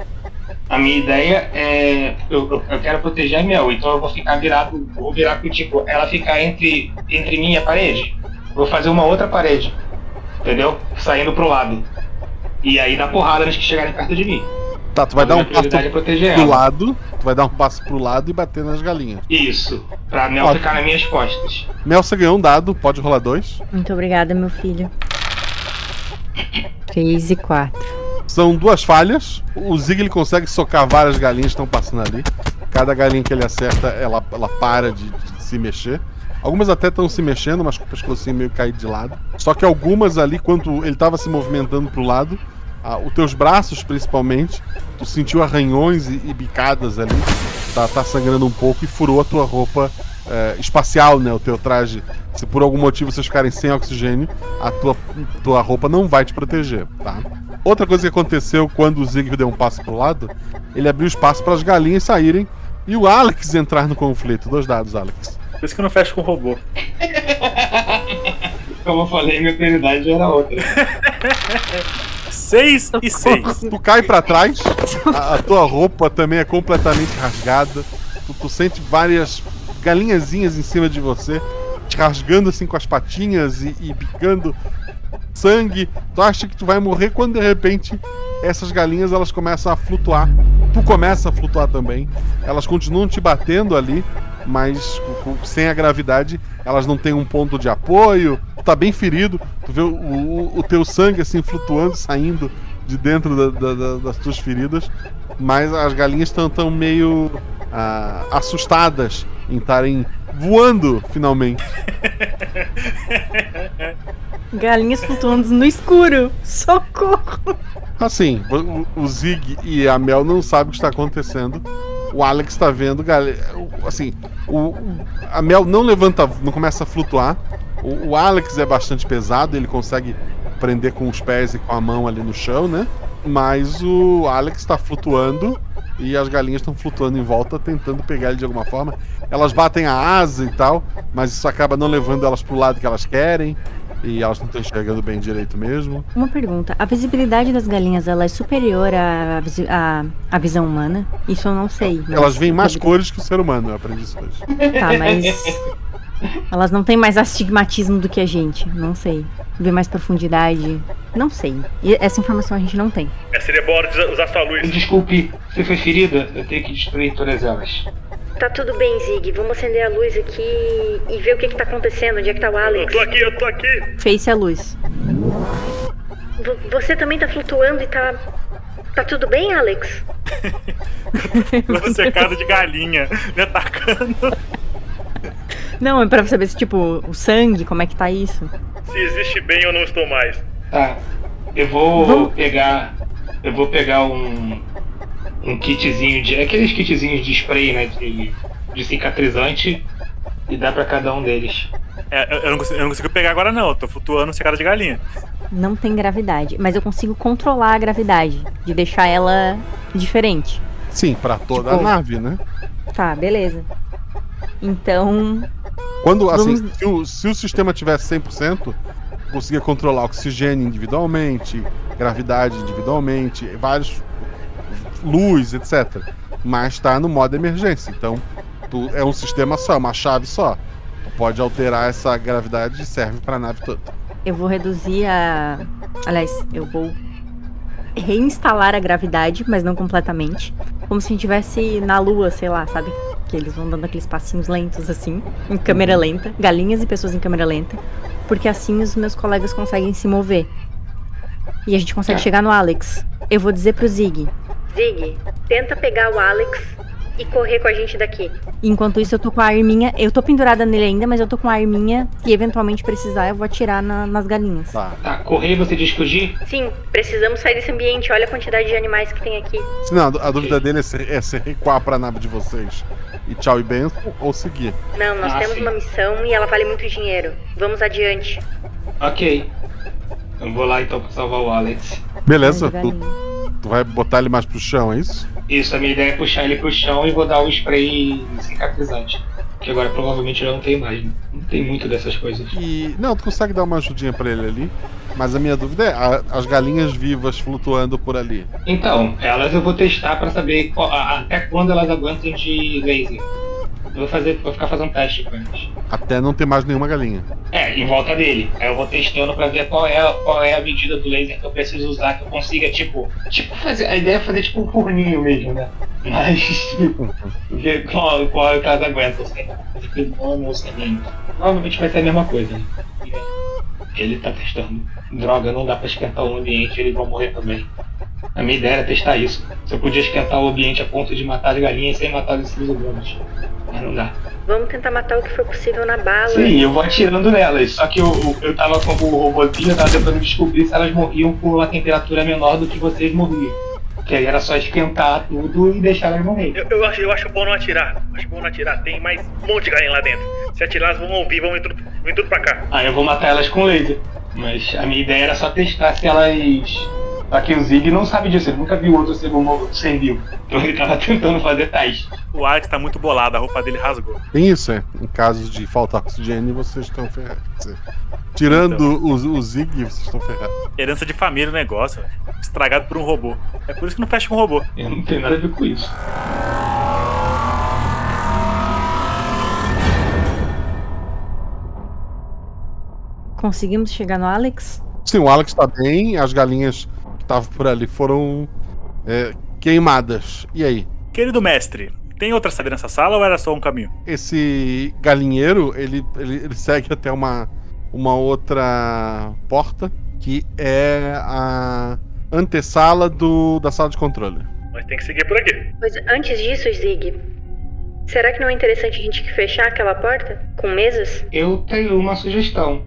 A minha ideia é. Eu, eu- eu quero proteger a Mel, então eu vou ficar virado. Vou virar pro tipo, ela ficar entre, entre mim e a parede. Vou fazer uma outra parede. Entendeu? Saindo pro lado. E aí dar porrada nos que chegarem perto de mim. Tá, tu vai A dar um passo é proteger pro ela. lado, tu vai dar um passo pro lado e bater nas galinhas. Isso. Pra Mel Ótimo. ficar nas minhas costas. Mel, você ganhou um dado, pode rolar dois. Muito obrigada, meu filho. 3 e 4. São duas falhas. O Zig ele consegue socar várias galinhas que estão passando ali. Cada galinha que ele acerta, ela, ela para de, de se mexer. Algumas até estão se mexendo, mas com o pescocinho meio caído de lado. Só que algumas ali, quando ele estava se movimentando pro lado, Ah, os teus braços, principalmente, tu sentiu arranhões e, e bicadas ali. Tá, tá sangrando um pouco e furou a tua roupa é, espacial, né? O teu traje. Se por algum motivo vocês ficarem sem oxigênio, a tua, tua roupa não vai te proteger, tá? Outra coisa que aconteceu quando o Zig deu um passo pro lado, ele abriu espaço para as galinhas saírem e o Alex entrar no conflito. Dois dados, Alex. Por isso que eu não fecho com o robô. Como eu falei, minha prioridade era outra. 6 e 6. Tu cai para trás, a, a, tua roupa também é completamente rasgada. Tu, tu sente várias galinhazinhas em cima de você, te rasgando assim com as patinhas e, e picando sangue. Tu acha que tu vai morrer quando de repente essas galinhas elas começam a flutuar. Tu começa a flutuar também. Elas continuam te batendo ali, mas sem a gravidade, elas não têm um ponto de apoio. Tu tá bem ferido, tu vê o, o, o teu sangue assim flutuando, saindo de dentro da, da, das tuas feridas, mas as galinhas estão tão meio ah, assustadas em estarem voando finalmente. Galinhas flutuando no escuro. Socorro! Assim, o, Zig e a Mel não sabem o que está acontecendo. O Alex está vendo, assim, o, a Mel não levanta, não começa a flutuar. O, o Alex é bastante pesado, ele consegue prender com os pés e com a mão ali no chão, né? Mas o Alex está flutuando e as galinhas estão flutuando em volta, tentando pegar ele de alguma forma. Elas batem a asa e tal, mas isso acaba não levando elas pro lado que elas querem. E elas não estão enxergando bem direito mesmo. Uma pergunta: a visibilidade das galinhas ela é superior à, à, à visão humana? Isso eu não sei. Elas veem mais cores que o ser humano, eu aprendi isso hoje. Tá, mas. Elas não têm mais astigmatismo do que a gente, não sei. Vê mais profundidade, não sei. E essa informação a gente não tem. É, seria bom usar sua luz. Desculpe, você foi ferida? Eu tenho que destruir todas elas. Tá tudo bem, Zig. Vamos acender a luz aqui e ver o que que tá acontecendo. Onde é que tá o Alex? Eu tô aqui, eu tô aqui. Face a luz. V você também tá flutuando e tá. Tá tudo bem, Alex? Tô cercado de galinha, me atacando. Não, é pra saber se, tipo, o sangue, como é que tá isso. Se existe bem ou não estou mais. Tá. Eu vou Vamos... pegar. Eu vou pegar um. Um kitzinho de. Aqueles kitzinhos de spray, né? De, de cicatrizante. E dá pra cada um deles. É, eu, não consigo, eu não consigo pegar agora, não. Eu tô flutuando secada de galinha. Não tem gravidade. Mas eu consigo controlar a gravidade. De deixar ela diferente. Sim, para toda tipo... a nave, né? Tá, beleza. Então. Quando, assim, vamos... se, o, se o sistema tivesse 100%, conseguia controlar oxigênio individualmente, gravidade individualmente, vários. Luz, etc. Mas está no modo emergência. Então, tu, é um sistema só, uma chave só. Tu pode alterar essa gravidade e serve para a nave toda. Eu vou reduzir a. Aliás, eu vou reinstalar a gravidade, mas não completamente. Como se a gente estivesse na lua, sei lá, sabe? Que eles vão dando aqueles passinhos lentos assim, em câmera uhum. lenta. Galinhas e pessoas em câmera lenta. Porque assim os meus colegas conseguem se mover. E a gente consegue é. chegar no Alex. Eu vou dizer pro Zig. Zig, tenta pegar o Alex e correr com a gente daqui. Enquanto isso, eu tô com a arminha. Eu tô pendurada nele ainda, mas eu tô com a arminha e eventualmente precisar, eu vou atirar na, nas galinhas. Tá. tá. Correr, você diz fugir? Sim, precisamos sair desse ambiente. Olha a quantidade de animais que tem aqui. Não, a dúvida dele é se, é se recuar pra nave de vocês e tchau e benção ou seguir. Não, nós ah, temos sim. uma missão e ela vale muito dinheiro. Vamos adiante. Ok. Eu vou lá então pra salvar o Alex. Beleza, tu, tu vai botar ele mais pro chão, é isso? Isso, a minha ideia é puxar ele pro chão e vou dar o spray cicatrizante. Que agora provavelmente já não tem mais. Né? Não tem muito dessas coisas. E. Não, tu consegue dar uma ajudinha pra ele ali. Mas a minha dúvida é, a, as galinhas vivas flutuando por ali. Então, elas eu vou testar para saber qual, a, até quando elas aguentam de laser. Eu vou, fazer, vou ficar fazendo teste com eles. Até não ter mais nenhuma galinha. É, em volta dele. Aí eu vou testando pra ver qual é, qual é a medida do laser que eu preciso usar, que eu consiga, tipo. Tipo, fazer. A ideia é fazer tipo um forninho mesmo, né? Mas. ver qual, qual é o que elas aguentam, assim. Provavelmente vai ser a mesma coisa, né? Ele tá testando. Droga, não dá pra esquentar o ambiente, eles vão morrer também. A minha ideia era testar isso. Se eu podia esquentar o ambiente a ponto de matar as galinhas sem matar os seres humanos. Mas não dá. Vamos tentar matar o que for possível na bala. Sim, eu vou atirando nelas. Só que eu, eu tava com o robôzinho, eu tava tentando descobrir se elas morriam por uma temperatura menor do que vocês morriam. Que aí era só esquentar tudo e deixar elas morrer. Eu, eu acho, eu acho bom não atirar. Acho bom não atirar. Tem mais um monte de galinha lá dentro. Se atirar, elas vão ouvir, vão vir tudo, vir tudo pra cá. Aí eu vou matar elas com laser. Mas a minha ideia era só testar se elas. Que o Zig não sabe disso, ele nunca viu outro ser humano sem vivo. Então ele tava tentando fazer teste. O Alex tá muito bolado, a roupa dele rasgou. Tem isso, é. Em caso de faltar oxigênio, vocês estão ferrados. Tirando Então. o, o Zig, vocês estão ferrados. Herança de família o negócio, velho. estragado por um robô. É por isso que não fecha com robô. Eu não tenho nada a ver com isso. Conseguimos chegar no Alex? Sim, o Alex tá bem, as galinhas estavam por ali foram é, queimadas. E aí? Querido mestre, tem outra saída nessa sala ou era só um caminho? Esse galinheiro, ele, ele, ele segue até uma, uma outra porta, que é a antessala do, da sala de controle. Mas tem que seguir por aqui. Mas antes disso, Zig, será que não é interessante a gente fechar aquela porta? Com mesas? Eu tenho uma sugestão.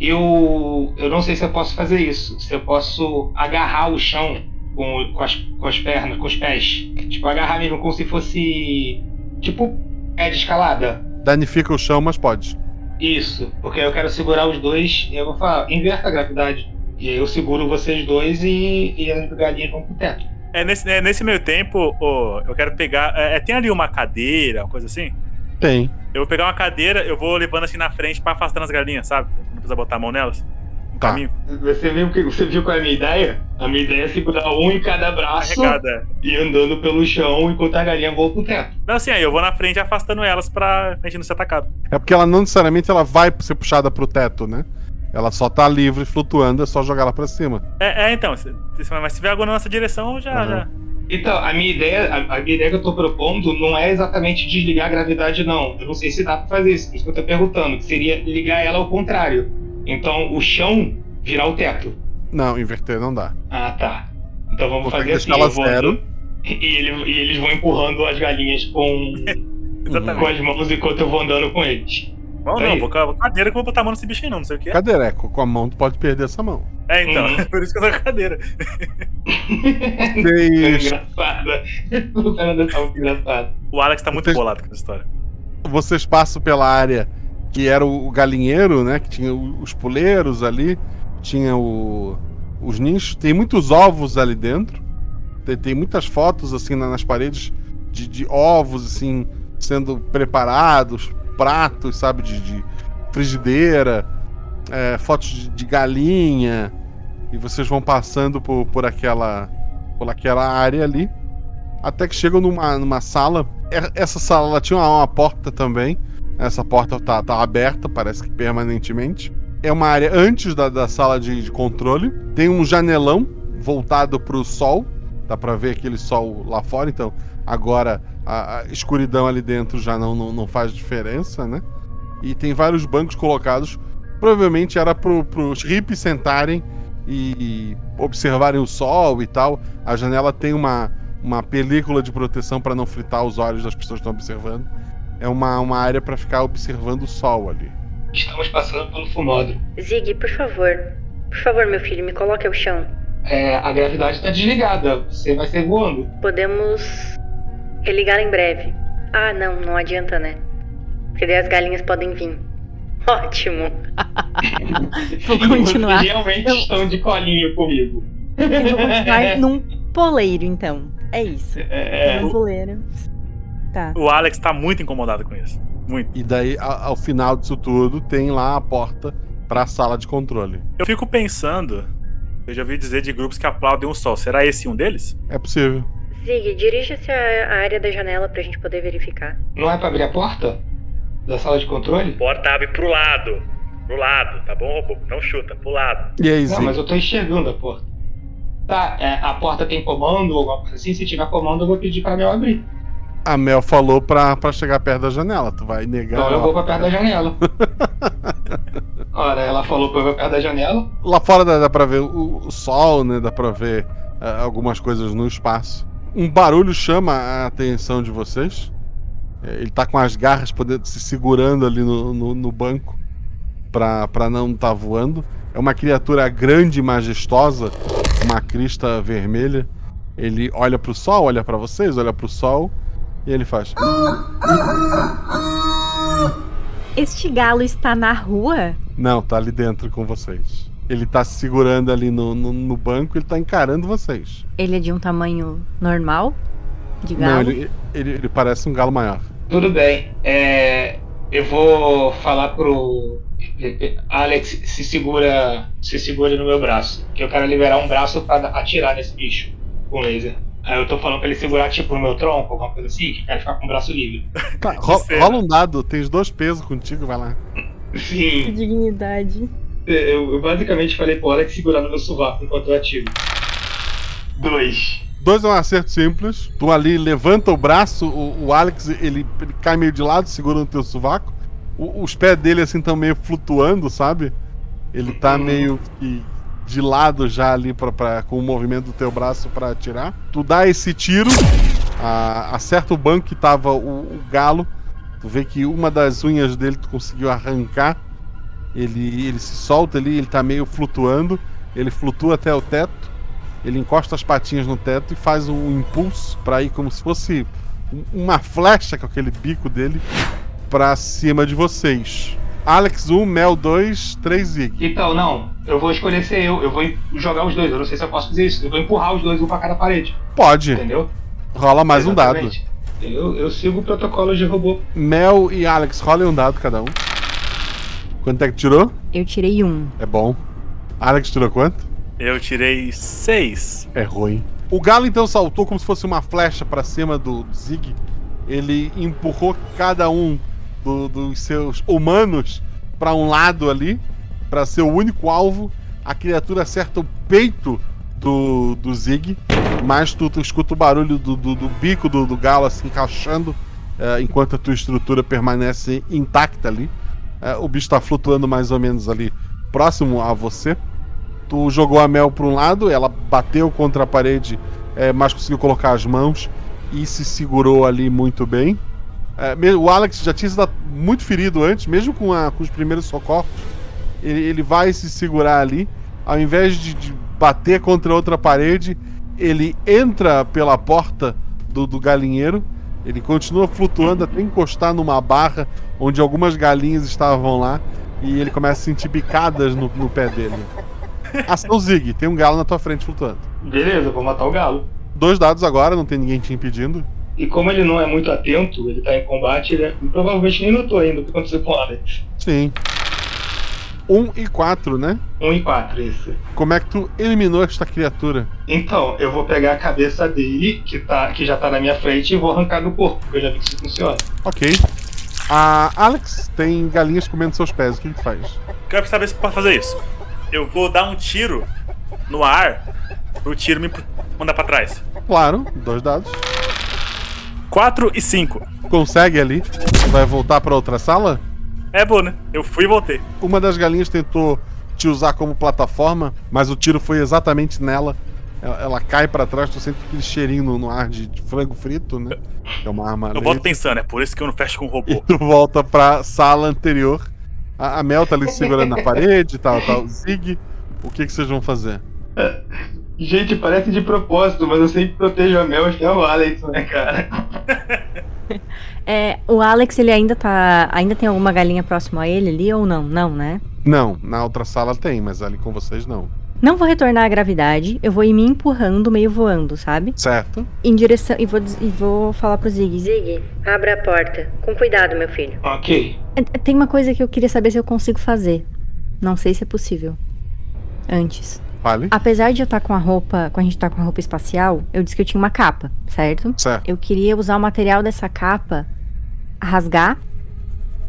Eu, eu não sei se eu posso fazer isso. Se eu posso agarrar o chão com, com, as, com as pernas, com os pés. Tipo, agarrar mesmo como se fosse. Tipo, é de escalada. Danifica o chão, mas pode. Isso, porque eu quero segurar os dois e eu vou falar, inverta a gravidade. E aí eu seguro vocês dois e, e as galinhas vão pro teto. É nesse, é, nesse meio tempo, ô, eu quero pegar. é, é, tem ali uma cadeira, uma coisa assim? Tem. Eu vou pegar uma cadeira, eu vou levando assim na frente pra afastando as galinhas, sabe? Precisa botar a mão nelas. No Tá. caminho. Você viu, que, você viu qual é a minha ideia? A minha ideia é segurar um em cada braço Carregada. e andando pelo chão enquanto a galinha voa pro teto. Não, assim, aí eu vou na frente afastando elas pra gente não ser atacado. É porque ela não necessariamente ela vai ser puxada pro teto, né? Ela só tá livre, flutuando, é só jogar ela pra cima. É, é, então, mas se vier algo na nossa direção, já. Uhum. já. Então, a minha ideia, a, a minha ideia que eu tô propondo não é exatamente desligar a gravidade, não. Eu não sei se dá pra fazer isso, por isso que eu tô perguntando, que seria ligar ela ao contrário. Então, o chão virar o teto. Não, inverter não dá. Ah, tá. Então vamos Consegue fazer assim, deixar ela vou zero. e, ele- e eles vão empurrando as galinhas com, com as mãos enquanto eu vou andando com eles. Não, Aí. não, vou com a cadeira que eu vou botar a mão nesse bicho aí, não, não sei o que. Cadeira, é, com a mão tu pode perder essa mão. É, então, Uhum. por isso que eu tô com a cadeira. É Vocês, engraçada. O Fernando tá muito engraçado. O Alex tá muito Vocês- bolado com essa história. vocês passam pela área que era o galinheiro, né? Que tinha os puleiros ali, tinha o, os nichos. Tem muitos ovos ali dentro. Tem, tem muitas fotos assim na- nas paredes de, de ovos assim sendo preparados, pratos, sabe, de, de frigideira, é, fotos de, de galinha. E vocês vão passando por, por aquela por aquela área ali, até que chegam numa, numa sala. Essa sala ela tinha uma, uma porta também. Essa porta tá, tá aberta, parece que permanentemente. É uma área antes da, da sala de, de controle. Tem um janelão voltado para o sol. Dá para ver aquele sol lá fora. Então agora a, a escuridão ali dentro já não, não, não faz diferença, né? E tem vários bancos colocados. Provavelmente era para os hippies sentarem e, e observarem o sol e tal. A janela tem uma, uma película de proteção para não fritar os olhos das pessoas que estão observando. É uma, uma área para ficar observando o sol ali. Estamos passando pelo fumódromo. Zig, por favor. Por favor, meu filho, me coloque ao chão. É, a gravidade tá desligada, você vai ser voando. Podemos religar em breve. Ah, não, não adianta, né? Porque daí as galinhas podem vir. Ótimo. Vou continuar. Vocês realmente estão de colinho comigo. Eu vou continuar num poleiro, então. É isso. É, Num poleiro. Tá. O Alex tá muito incomodado com isso. Muito. E daí, ao final disso tudo, tem lá a porta para a sala de controle. Eu fico pensando, eu já ouvi dizer de grupos que aplaudem o sol. Será esse um deles? É possível. Zig, dirija-se à área da janela pra gente poder verificar. Não é pra abrir a porta? Da sala de controle? Porta abre pro lado. Pro lado, tá bom, robô? Não chuta, pro lado. E aí, Não, Zig? mas eu tô enxergando a porta. Tá, é, a porta tem comando ou alguma coisa assim? Se tiver comando, eu vou pedir pra Mel abrir. A Mel falou pra, pra chegar perto da janela. Tu vai negar. Então eu vou pra perto da janela. Ora, ela falou pra eu ir perto da janela. Lá fora dá, dá pra ver o, o sol, né? Dá pra ver ah, algumas coisas no espaço. Um barulho chama a atenção de vocês. É, ele tá com as garras podendo, se segurando ali no, no, no banco pra, pra não estar tá voando. É uma criatura grande e majestosa, uma crista vermelha. Ele olha pro sol, olha para vocês, olha pro sol e ele faz. Este galo está na rua? Não, tá ali dentro com vocês. Ele tá se segurando ali no, no, no banco, ele tá encarando vocês. Ele é de um tamanho normal? De galo? Não, ele, ele, ele parece um galo maior. Tudo bem. É, eu vou falar pro Alex se segura, se segura no meu braço, que eu quero liberar um braço para atirar nesse bicho com laser. Aí eu tô falando pra ele segurar, tipo, no meu tronco, alguma coisa assim, que quero ficar com o braço livre. Tá, ro rola um dado, tens dois pesos contigo, vai lá. Sim. Que dignidade. Eu, eu basicamente falei pro Alex segurar no meu sovaco enquanto eu atiro. Dois. Dois é um acerto simples. Tu ali levanta o braço, o, o Alex ele, ele, cai meio de lado, segura no teu sovaco. O, os pés dele assim estão meio flutuando, sabe? Ele tá uhum. meio que de lado já ali pra, pra, com o movimento do teu braço para atirar. Tu dá esse tiro, a, acerta o banco que tava o, o, galo. Tu vê que uma das unhas dele tu conseguiu arrancar. Ele, ele se solta ali, ele tá meio flutuando. Ele flutua até o teto. Ele encosta as patinhas no teto e faz um impulso para ir como se fosse uma flecha com aquele bico dele para cima de vocês. Alex 1, Mel 2, 3 Zig. Então, não. Eu vou escolher ser eu. Eu vou jogar os dois. Eu não sei se eu posso fazer isso. Eu vou empurrar os dois um pra cada parede. Pode. Entendeu? Rola mais Exatamente. um dado. Eu, eu sigo o protocolo de robô. Mel e Alex, rolem um dado cada um. Quanto é que tirou? Eu tirei um. É bom. Alex tirou quanto? Eu tirei seis. É ruim. O galo então saltou como se fosse uma flecha para cima do Zig. Ele empurrou cada um do, dos seus humanos para um lado ali, para ser o único alvo. A criatura acerta o peito do, do Zig, mas tu, tu escuta o barulho do, do, do bico do, do, galo assim encaixando, uh, enquanto a tua estrutura permanece intacta ali. Uh, o bicho está flutuando mais ou menos ali próximo a você. Tu jogou a Mel para um lado, ela bateu contra a parede, uh, mas conseguiu colocar as mãos e se segurou ali muito bem. É, o Alex já tinha sido muito ferido antes, mesmo com, a, com os primeiros socorros. Ele, ele, vai se segurar ali. Ao invés de, de, bater contra outra parede, ele entra pela porta do, do galinheiro. Ele continua flutuando até encostar numa barra onde algumas galinhas estavam lá. E ele começa a sentir bicadas no, no pé dele. Ação Zig, tem um galo na tua frente flutuando. Beleza, vou matar o galo. Dois dados agora, não tem ninguém te impedindo. E como ele não é muito atento, ele tá em combate, ele provavelmente nem notou ainda o que aconteceu com o Alex. Sim. 1 um e 4, né? 1 um e 4, isso. Como é que tu eliminou esta criatura? Então, eu vou pegar a cabeça dele, que, tá, que já tá na minha frente, e vou arrancar do corpo, porque eu já vi que isso funciona. Ok. A Alex tem galinhas comendo seus pés, o que ele faz? Quero saber se pode fazer isso. Eu vou dar um tiro no ar pro tiro me mandar pra trás. Claro, dois dados. 4 e 5. Consegue ali? Vai voltar para outra sala? É bom, né? Eu fui e voltei. Uma das galinhas tentou te usar como plataforma, mas o tiro foi exatamente nela. Ela, ela cai para trás, tu sente aquele cheirinho no, no ar de, de, frango frito, né? é uma arma. Eu volto pensando, é por isso que eu não fecho com o robô. E tu volta pra sala anterior. A, a Mel tá ali segurando na parede, tá, tá o Zig. O que, que vocês vão fazer? Gente, parece de propósito, mas eu sempre protejo a Mel, acho que é o Alex, né, cara? é, o Alex, ele ainda tá. Ainda tem alguma galinha próximo a ele ali ou não? Não, né? Não, na outra sala tem, mas ali com vocês não. Não vou retornar à gravidade, eu vou ir me empurrando, meio voando, sabe? Certo. Em direção. E vou, e vou falar pro Zig. Zig, abra a porta. Com cuidado, meu filho. Ok. É, tem uma coisa que eu queria saber se eu consigo fazer. Não sei se é possível. Antes. Fale. Apesar de eu estar tá com a roupa, quando a gente tá com a roupa espacial, eu disse que eu tinha uma capa, certo? Certo. Eu queria usar o material dessa capa, rasgar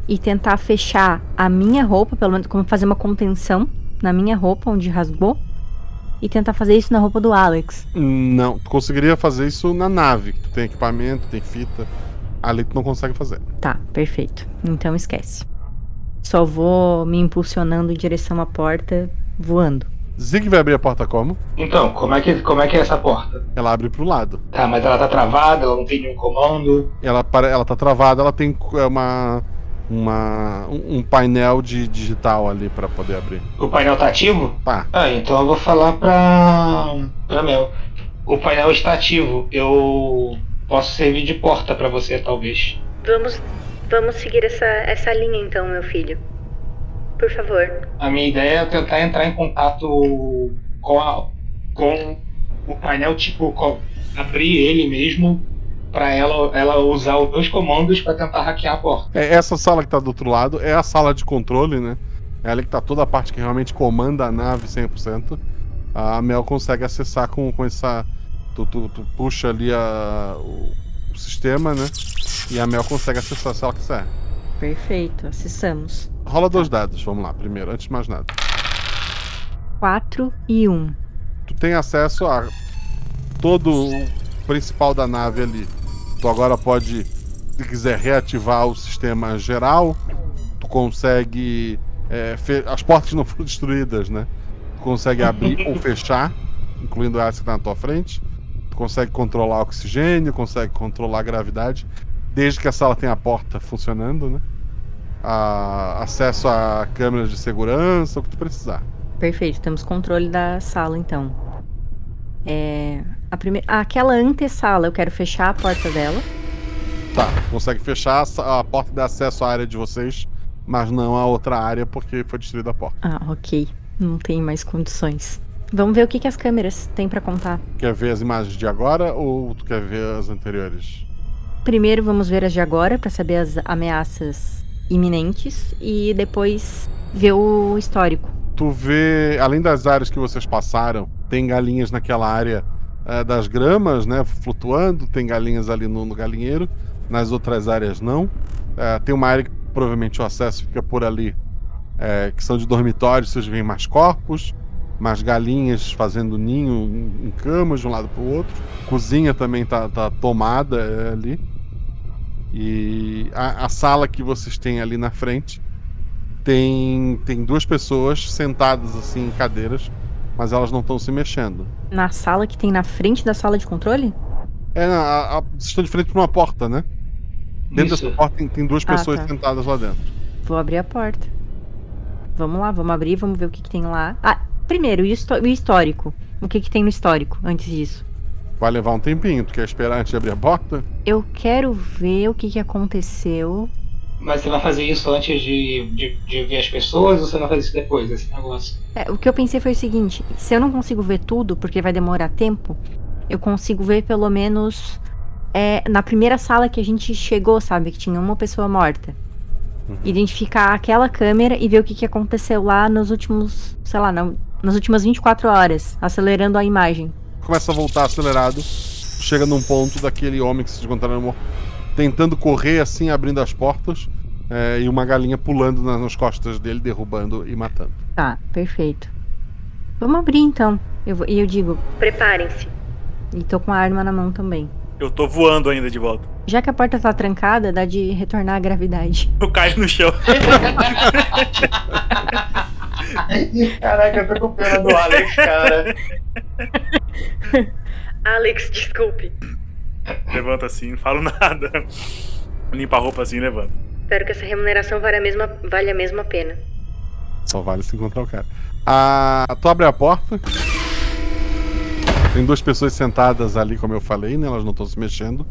e tentar fechar a minha roupa, pelo menos como fazer uma contenção na minha roupa onde rasgou e tentar fazer isso na roupa do Alex. Não, tu conseguiria fazer isso na nave. Tu tem equipamento, tem fita. Ali tu não consegue fazer. Tá, perfeito. Então esquece. Só vou me impulsionando em direção à porta, voando. Zig vai abrir a porta como? Então, como é, que, como é que é essa porta? Ela abre pro lado. Tá, mas ela tá travada, ela não tem nenhum comando. Ela, ela tá travada, ela tem é, uma, uma, um um painel de digital ali pra poder abrir. O painel tá ativo? Tá. Ah, então eu vou falar pra. pra Mel. O painel está ativo. Eu posso servir de porta pra você, talvez. Vamos, vamos seguir essa, essa linha então, meu filho. Por favor. A minha ideia é tentar entrar em contato com, a, com o painel, tipo, com- abrir ele mesmo pra ela, ela usar os dois comandos pra tentar hackear a porta. É, essa sala que tá do outro lado é a sala de controle, né? É ali que tá toda a parte que realmente comanda a nave 100%. A Mel consegue acessar com, com essa. Tu, tu- tu puxa ali a, o, o sistema, né? E a Mel consegue acessar se ela quiser. Perfeito, acessamos. Rola dois dados, vamos lá, primeiro, antes de mais nada. 4 e 1. Tu tem acesso a todo o principal da nave ali. Tu agora pode, se quiser, reativar o sistema geral. Tu consegue. é, as portas não foram destruídas, né? Tu consegue abrir ou fechar, incluindo essa que tá na tua frente. Tu consegue controlar o oxigênio, consegue controlar a gravidade, desde que a sala tenha a porta funcionando, né? A- acesso a câmeras de segurança, o que tu precisar. Perfeito, temos controle da sala então. É, a primeira, aquela antessala, eu quero fechar a porta dela. Tá, consegue fechar a a porta e dar acesso à área de vocês, mas não a outra área porque foi destruída a porta. Ah, ok. Não tem mais condições. Vamos ver o que, que as câmeras têm pra contar. Quer ver as imagens de agora ou tu quer ver as anteriores? Primeiro vamos ver as de agora pra saber as ameaças iminentes e depois ver o histórico. Tu vê, além das áreas que vocês passaram, tem galinhas naquela área eh, das gramas, né? Flutuando, tem galinhas ali no, no galinheiro, nas outras áreas não. Eh, tem uma área que provavelmente o acesso fica por ali, eh, que são de dormitórios, vocês veem mais corpos, mais galinhas fazendo ninho em, camas de um lado para o outro. Cozinha também tá, tá tomada eh, ali. E a, a sala que vocês têm ali na frente tem, tem duas pessoas sentadas assim em cadeiras, mas elas não estão se mexendo. Na sala que tem na frente da sala de controle? É, a, a, vocês estão de frente para uma porta, né? Dentro Isso. dessa porta tem, tem duas Ah, pessoas tá. sentadas lá dentro. Vou abrir a porta. Vamos lá, vamos abrir, vamos ver o que, que tem lá. Ah, primeiro, e o histó- o histórico? O que, que tem no histórico antes disso? Vai levar um tempinho. Tu quer esperar antes de abrir a porta? Eu quero ver o que, que aconteceu. Mas você vai fazer isso antes de, de, de ver as pessoas ou você vai fazer isso depois, esse negócio? É, o que eu pensei foi o seguinte: se eu não consigo ver tudo, porque vai demorar tempo, eu consigo ver pelo menos é, na primeira sala que a gente chegou, sabe? Que tinha uma pessoa morta. Identificar aquela câmera e ver o que, que aconteceu lá nos últimos, sei lá, na- nas últimas 24 horas, acelerando a imagem. Começa a voltar acelerado. Chega num ponto daquele homem que vocês encontraram morto, tentando correr assim, abrindo as portas. é, e uma galinha pulando na- nas costas dele, derrubando e matando. Tá, perfeito. Vamos abrir então. Eu vou- E eu digo, Preparem-se. e tô com a arma na mão também. Eu tô voando ainda de volta. Já que a porta tá trancada, dá de retornar à gravidade. Eu caio no chão. Caraca, eu tô com pena do Alex, cara. Alex, desculpe. Levanta assim, não falo nada. Limpa a roupa assim e levanta. Espero que essa remuneração valha a mesma, valha a mesma pena. Só vale se encontrar o cara. Ah, tu abre a porta. Tem duas pessoas sentadas ali, como eu falei, né? Elas não estão se mexendo.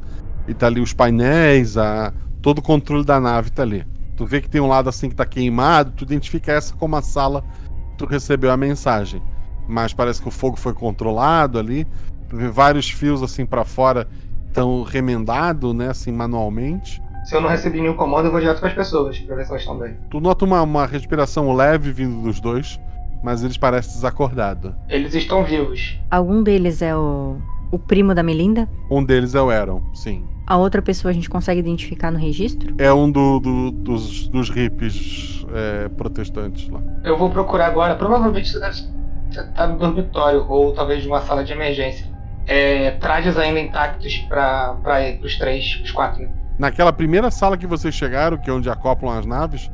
E tá ali os painéis, a... todo o controle da nave tá ali. Tu vê que tem um lado assim que tá queimado, tu identifica essa como a sala que tu recebeu a mensagem. Mas parece que o fogo foi controlado ali. Tu vê vários fios assim pra fora, estão remendados, né? Assim, manualmente. Se eu não recebi nenhum comando, eu vou direto para as pessoas, pra ver se elas estão bem. Tu nota uma, uma respiração leve vindo dos dois, mas eles parecem desacordados. Eles estão vivos. Algum deles é o, o primo da Melinda? Um deles é o Aaron, sim. A outra pessoa a gente consegue identificar no registro? É um do, do- dos, dos hippies é, protestantes lá. Eu vou procurar agora, provavelmente você deve estar no dormitório ou talvez numa sala de emergência. É, trajes ainda intactos para os três, os quatro, né? Naquela primeira sala que vocês chegaram, que é onde acoplam as naves,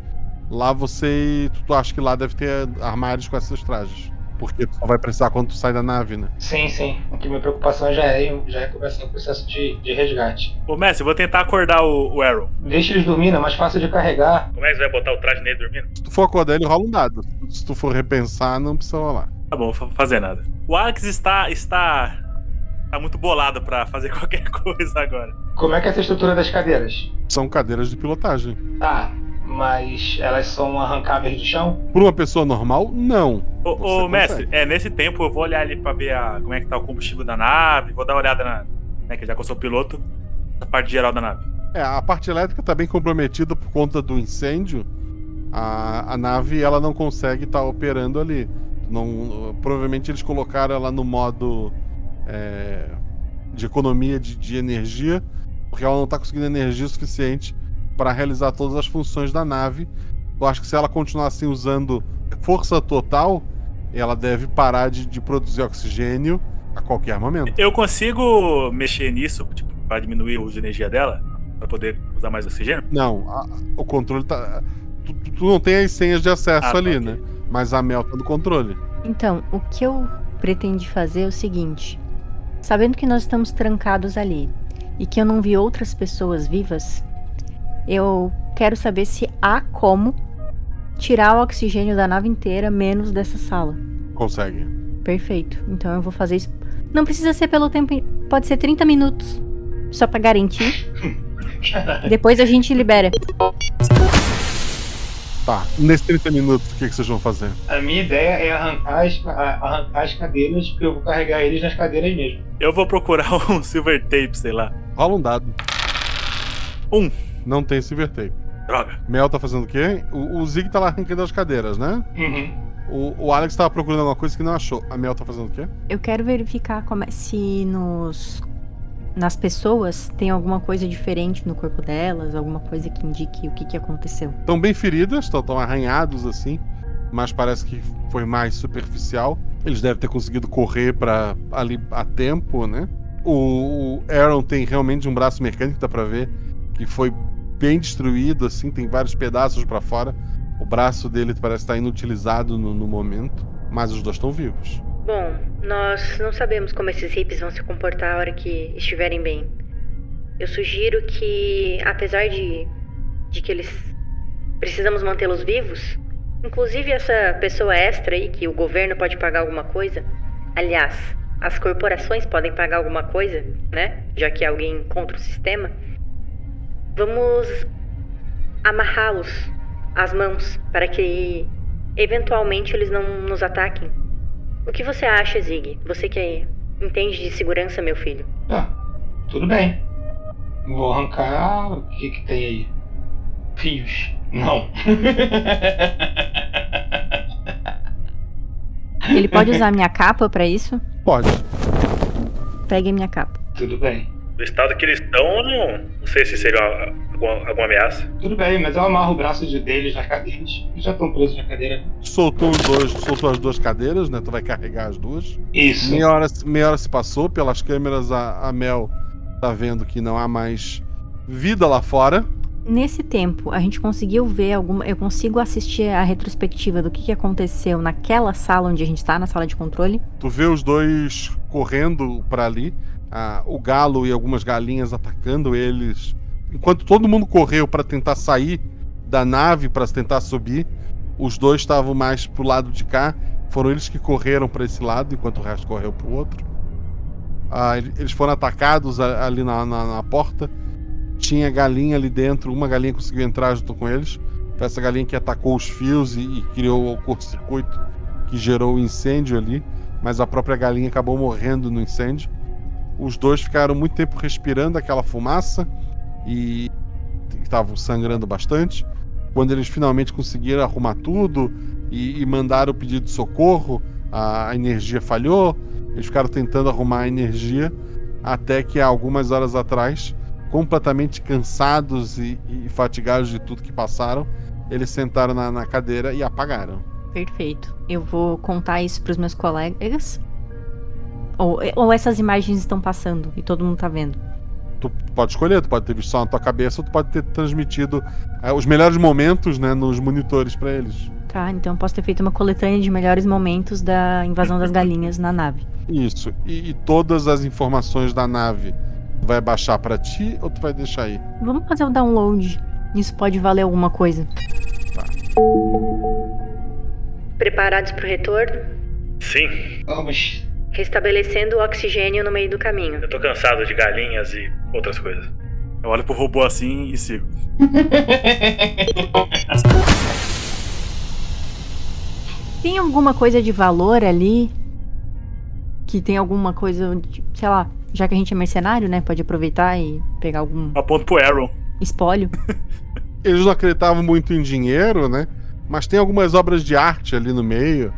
lá você. Tu, tu acha que lá deve ter armários com esses trajes. Porque tu só vai precisar quando tu sai da nave, né? Sim, sim. Aqui minha preocupação já é, já é começar o processo de, de resgate. Ô, Messi, eu vou tentar acordar o, o Arrow. Deixa eles dormindo, é mais fácil de carregar. Como é que você vai botar o traje nele dormindo? Se tu for acordar ele, rola um dado. Se tu for repensar, não precisa rolar. Tá bom, vou fazer nada. O Alex está. está. tá muito bolado pra fazer qualquer coisa agora. Como é que é essa estrutura das cadeiras? São cadeiras de pilotagem. Tá, mas elas são arrancáveis do chão? Por uma pessoa normal, não. Ô, ô mestre, é, nesse tempo eu vou olhar ali pra ver a, como é que tá o combustível da nave, vou dar uma olhada na. Né, que já que eu sou piloto, na parte geral da nave. É, a parte elétrica tá bem comprometida por conta do incêndio. A, a nave ela não consegue estar operando ali. Não, provavelmente eles colocaram ela no modo é, de economia de, de energia, porque ela não está conseguindo energia suficiente para realizar todas as funções da nave. Eu acho que se ela continuar assim usando força total, ela deve parar de, de produzir oxigênio a qualquer momento. Eu consigo mexer nisso, tipo, pra diminuir o uso de energia dela? Pra poder usar mais oxigênio? Não, a- o controle tá. Tu, tu- não tem as senhas de acesso Ah, tá, ali, ok. né? Mas a Mel tá no controle. Então, o que eu pretendi fazer é o seguinte: sabendo que nós estamos trancados ali e que eu não vi outras pessoas vivas, eu quero saber se há como tirar o oxigênio da nave inteira, menos dessa sala. Consegue. Perfeito. Então eu vou fazer isso. Não precisa ser pelo tempo. Pode ser 30 minutos. Só pra garantir. Depois a gente libera. Tá. Nesses 30 minutos, o que, que vocês vão fazer? A minha ideia é arrancar as, arrancar as cadeiras, porque eu vou carregar eles nas cadeiras mesmo. Eu vou procurar um silver tape, sei lá. Rola um dado. Um. Não tem silver tape. Droga. Mel tá fazendo o quê? O, o Zig tá lá arrancando as cadeiras, né? Uhum. O, o Alex tava procurando alguma coisa que não achou. A Mel tá fazendo o quê? Eu quero verificar como é- se nos nas pessoas tem alguma coisa diferente no corpo delas, alguma coisa que indique o que, que aconteceu. Estão bem feridas, estão arranhados assim, mas parece que foi mais superficial. Eles devem ter conseguido correr para ali a tempo, né? O, o Aaron tem realmente um braço mecânico, dá pra ver, que foi bem destruído, assim, tem vários pedaços para fora. O braço dele parece estar inutilizado no, no momento, mas os dois estão vivos. Bom, nós não sabemos como esses hippies vão se comportar a hora que estiverem bem. Eu sugiro que, apesar de, de que eles precisamos mantê-los vivos, inclusive essa pessoa extra aí que o governo pode pagar alguma coisa, aliás, as corporações podem pagar alguma coisa, né? Já que é alguém contra o sistema, vamos amarrá-los às mãos para que eventualmente eles não nos ataquem. O que você acha, Zig? Você que entende de segurança, meu filho. Tá, tudo bem. Vou arrancar. O que, que tem aí? Fios. Não. Ele pode usar a minha capa pra isso? Pode. Pegue minha capa. Tudo bem. Do estado que eles estão, não, não sei se seria alguma, alguma ameaça. Tudo bem, mas eu amarro o braço de deles nas cadeiras. Eles já estão presos na cadeira. Soltou os dois, soltou as duas cadeiras, né? Tu vai carregar as duas. Isso. Meia hora, meia hora se passou, pelas câmeras a, a Mel tá vendo que não há mais vida lá fora. Nesse tempo, a gente conseguiu ver alguma. Eu consigo assistir a retrospectiva do que, que aconteceu naquela sala onde a gente tá, na sala de controle. Tu vê os dois correndo pra ali, o galo e algumas galinhas atacando eles. Enquanto todo mundo correu pra tentar sair da nave para tentar subir, os dois estavam mais pro lado de cá. Foram eles que correram pra esse lado, enquanto o resto correu pro outro. Ah, ele- eles foram atacados ali na, na- na porta. Tinha galinha ali dentro, uma galinha conseguiu entrar junto com eles. Foi essa galinha que atacou os fios e, e criou o curto-circuito que gerou o incêndio ali. Mas a própria galinha acabou morrendo no incêndio. Os dois ficaram muito tempo respirando aquela fumaça e estavam sangrando bastante. Quando eles finalmente conseguiram arrumar tudo e, e mandaram o pedido de socorro, a, a energia falhou. Eles ficaram tentando arrumar a energia até que há algumas horas atrás, completamente cansados e, e fatigados de tudo que passaram, eles sentaram na, na cadeira e apagaram. Perfeito. Eu vou contar isso pros meus colegas. Ou, ou essas imagens estão passando e todo mundo tá vendo. Tu pode escolher, tu pode ter visto só na tua cabeça ou tu pode ter transmitido eh, os melhores momentos né, nos monitores pra eles. Tá, então eu posso ter feito uma coletânea de melhores momentos da invasão das galinhas na nave. Isso. E, e todas as informações da nave tu vai baixar pra ti ou tu vai deixar aí? Vamos fazer o download. Isso pode valer alguma coisa. Preparados pro retorno? Sim. Vamos. Restabelecendo o oxigênio no meio do caminho. Eu tô cansado de galinhas e outras coisas. Eu olho pro robô assim e sigo. Tem alguma coisa de valor ali? Que tem alguma coisa, sei lá, já que a gente é mercenário, né? Pode aproveitar e pegar algum Aponto pro Aaron. espólio. Eles não acreditavam muito em dinheiro, né? Mas tem algumas obras de arte ali no meio,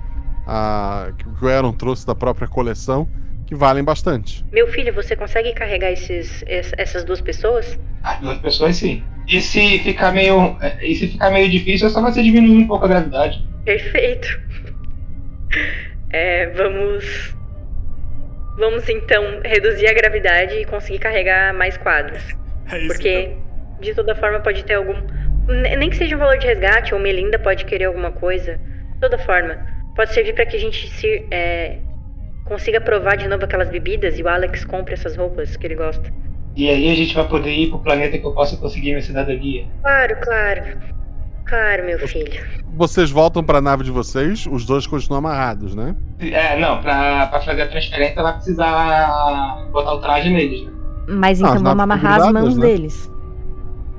ah, que o Aaron trouxe da própria coleção, que valem bastante. Meu filho, você consegue carregar esses, es- essas duas pessoas? Ah, duas pessoas sim. E se ficar meio. E se ficar meio difícil, é só você diminuir um pouco a gravidade. Perfeito. É, vamos. Vamos então reduzir a gravidade e conseguir carregar mais quadros. É isso. Porque, de toda forma, pode ter algum. ne- Nem que seja um valor de resgate, ou Melinda pode querer alguma coisa. De toda forma, pode servir para que a gente se, é, consiga provar de novo aquelas bebidas e o Alex compre essas roupas que ele gosta. E aí a gente vai poder ir pro planeta que eu possa conseguir minha cidadania. Claro, claro. Claro, meu filho. Vocês voltam pra nave de vocês, os dois continuam amarrados, né? É, não, pra, pra fazer a transferência vai precisar botar o traje neles, né? Mas Ah, então vamos amarrar as mãos né? deles.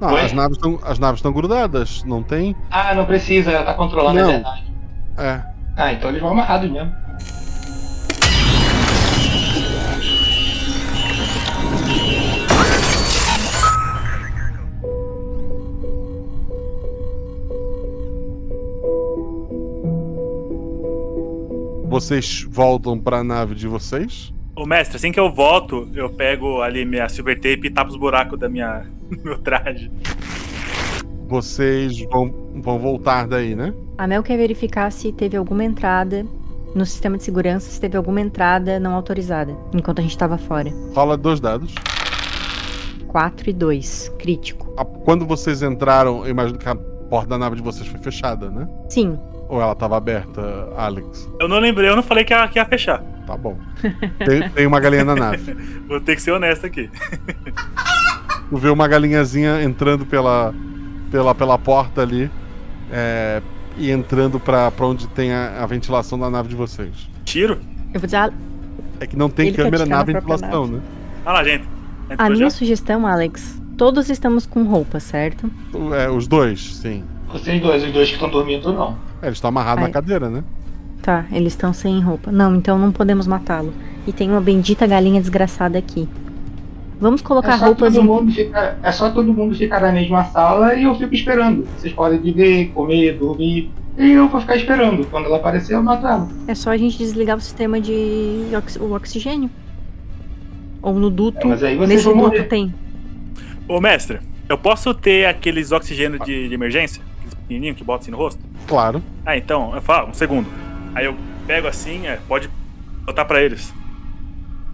Não, as naves estão as naves estão grudadas, não tem? Ah, não precisa, ela tá controlando, Não. é verdade. É. Ah, então eles vão amarrados mesmo. Vocês voltam pra nave de vocês? Ô mestre, assim que eu volto, eu pego ali minha silver tape e tapo os buracos da minha do meu traje. Vocês vão, vão voltar daí, né? A Mel quer verificar se teve alguma entrada no sistema de segurança, se teve alguma entrada não autorizada, enquanto a gente tava fora. Rola dois dados. 4 e 2, crítico. Quando vocês entraram, eu imagino que a porta da nave de vocês foi fechada, né? Sim, Ou ela tava aberta, Alex? Eu não lembrei, eu não falei que ia, que ia fechar. Tá bom. Tem, tem uma galinha na nave. Vou ter que ser honesto aqui. Tu vê uma galinhazinha entrando pela, pela, pela porta ali é, e entrando pra, pra onde tem a, a ventilação da nave de vocês. Tiro? eu vou dizer, É que não tem Ele câmera na ventilação, nave. né? Olha lá, gente. a Entrou minha já? sugestão, Alex, todos estamos com roupa, certo? É, os dois, sim. Vocês dois, os dois que estão dormindo, não. É, eles estão amarrados Ai. na cadeira, né? Tá, eles estão sem roupa. Não, então não podemos matá-lo. E tem uma bendita galinha desgraçada aqui. Vamos colocar é, roupas todo em... mundo ficar, é só todo mundo ficar na mesma sala e eu fico esperando. Vocês podem viver, comer, dormir. E eu vou ficar esperando. Quando ela aparecer, eu mato ela. É só a gente desligar o sistema de ox- o oxigênio. Ou no duto. É, mas aí vocês Nesse vão duto morrer. tem. Ô mestre, eu posso ter aqueles oxigênio de, de emergência? Aqueles pequenininhos que bota assim no rosto? Claro. Ah, então, eu falo, um segundo. Aí eu pego assim, é, pode botar pra eles.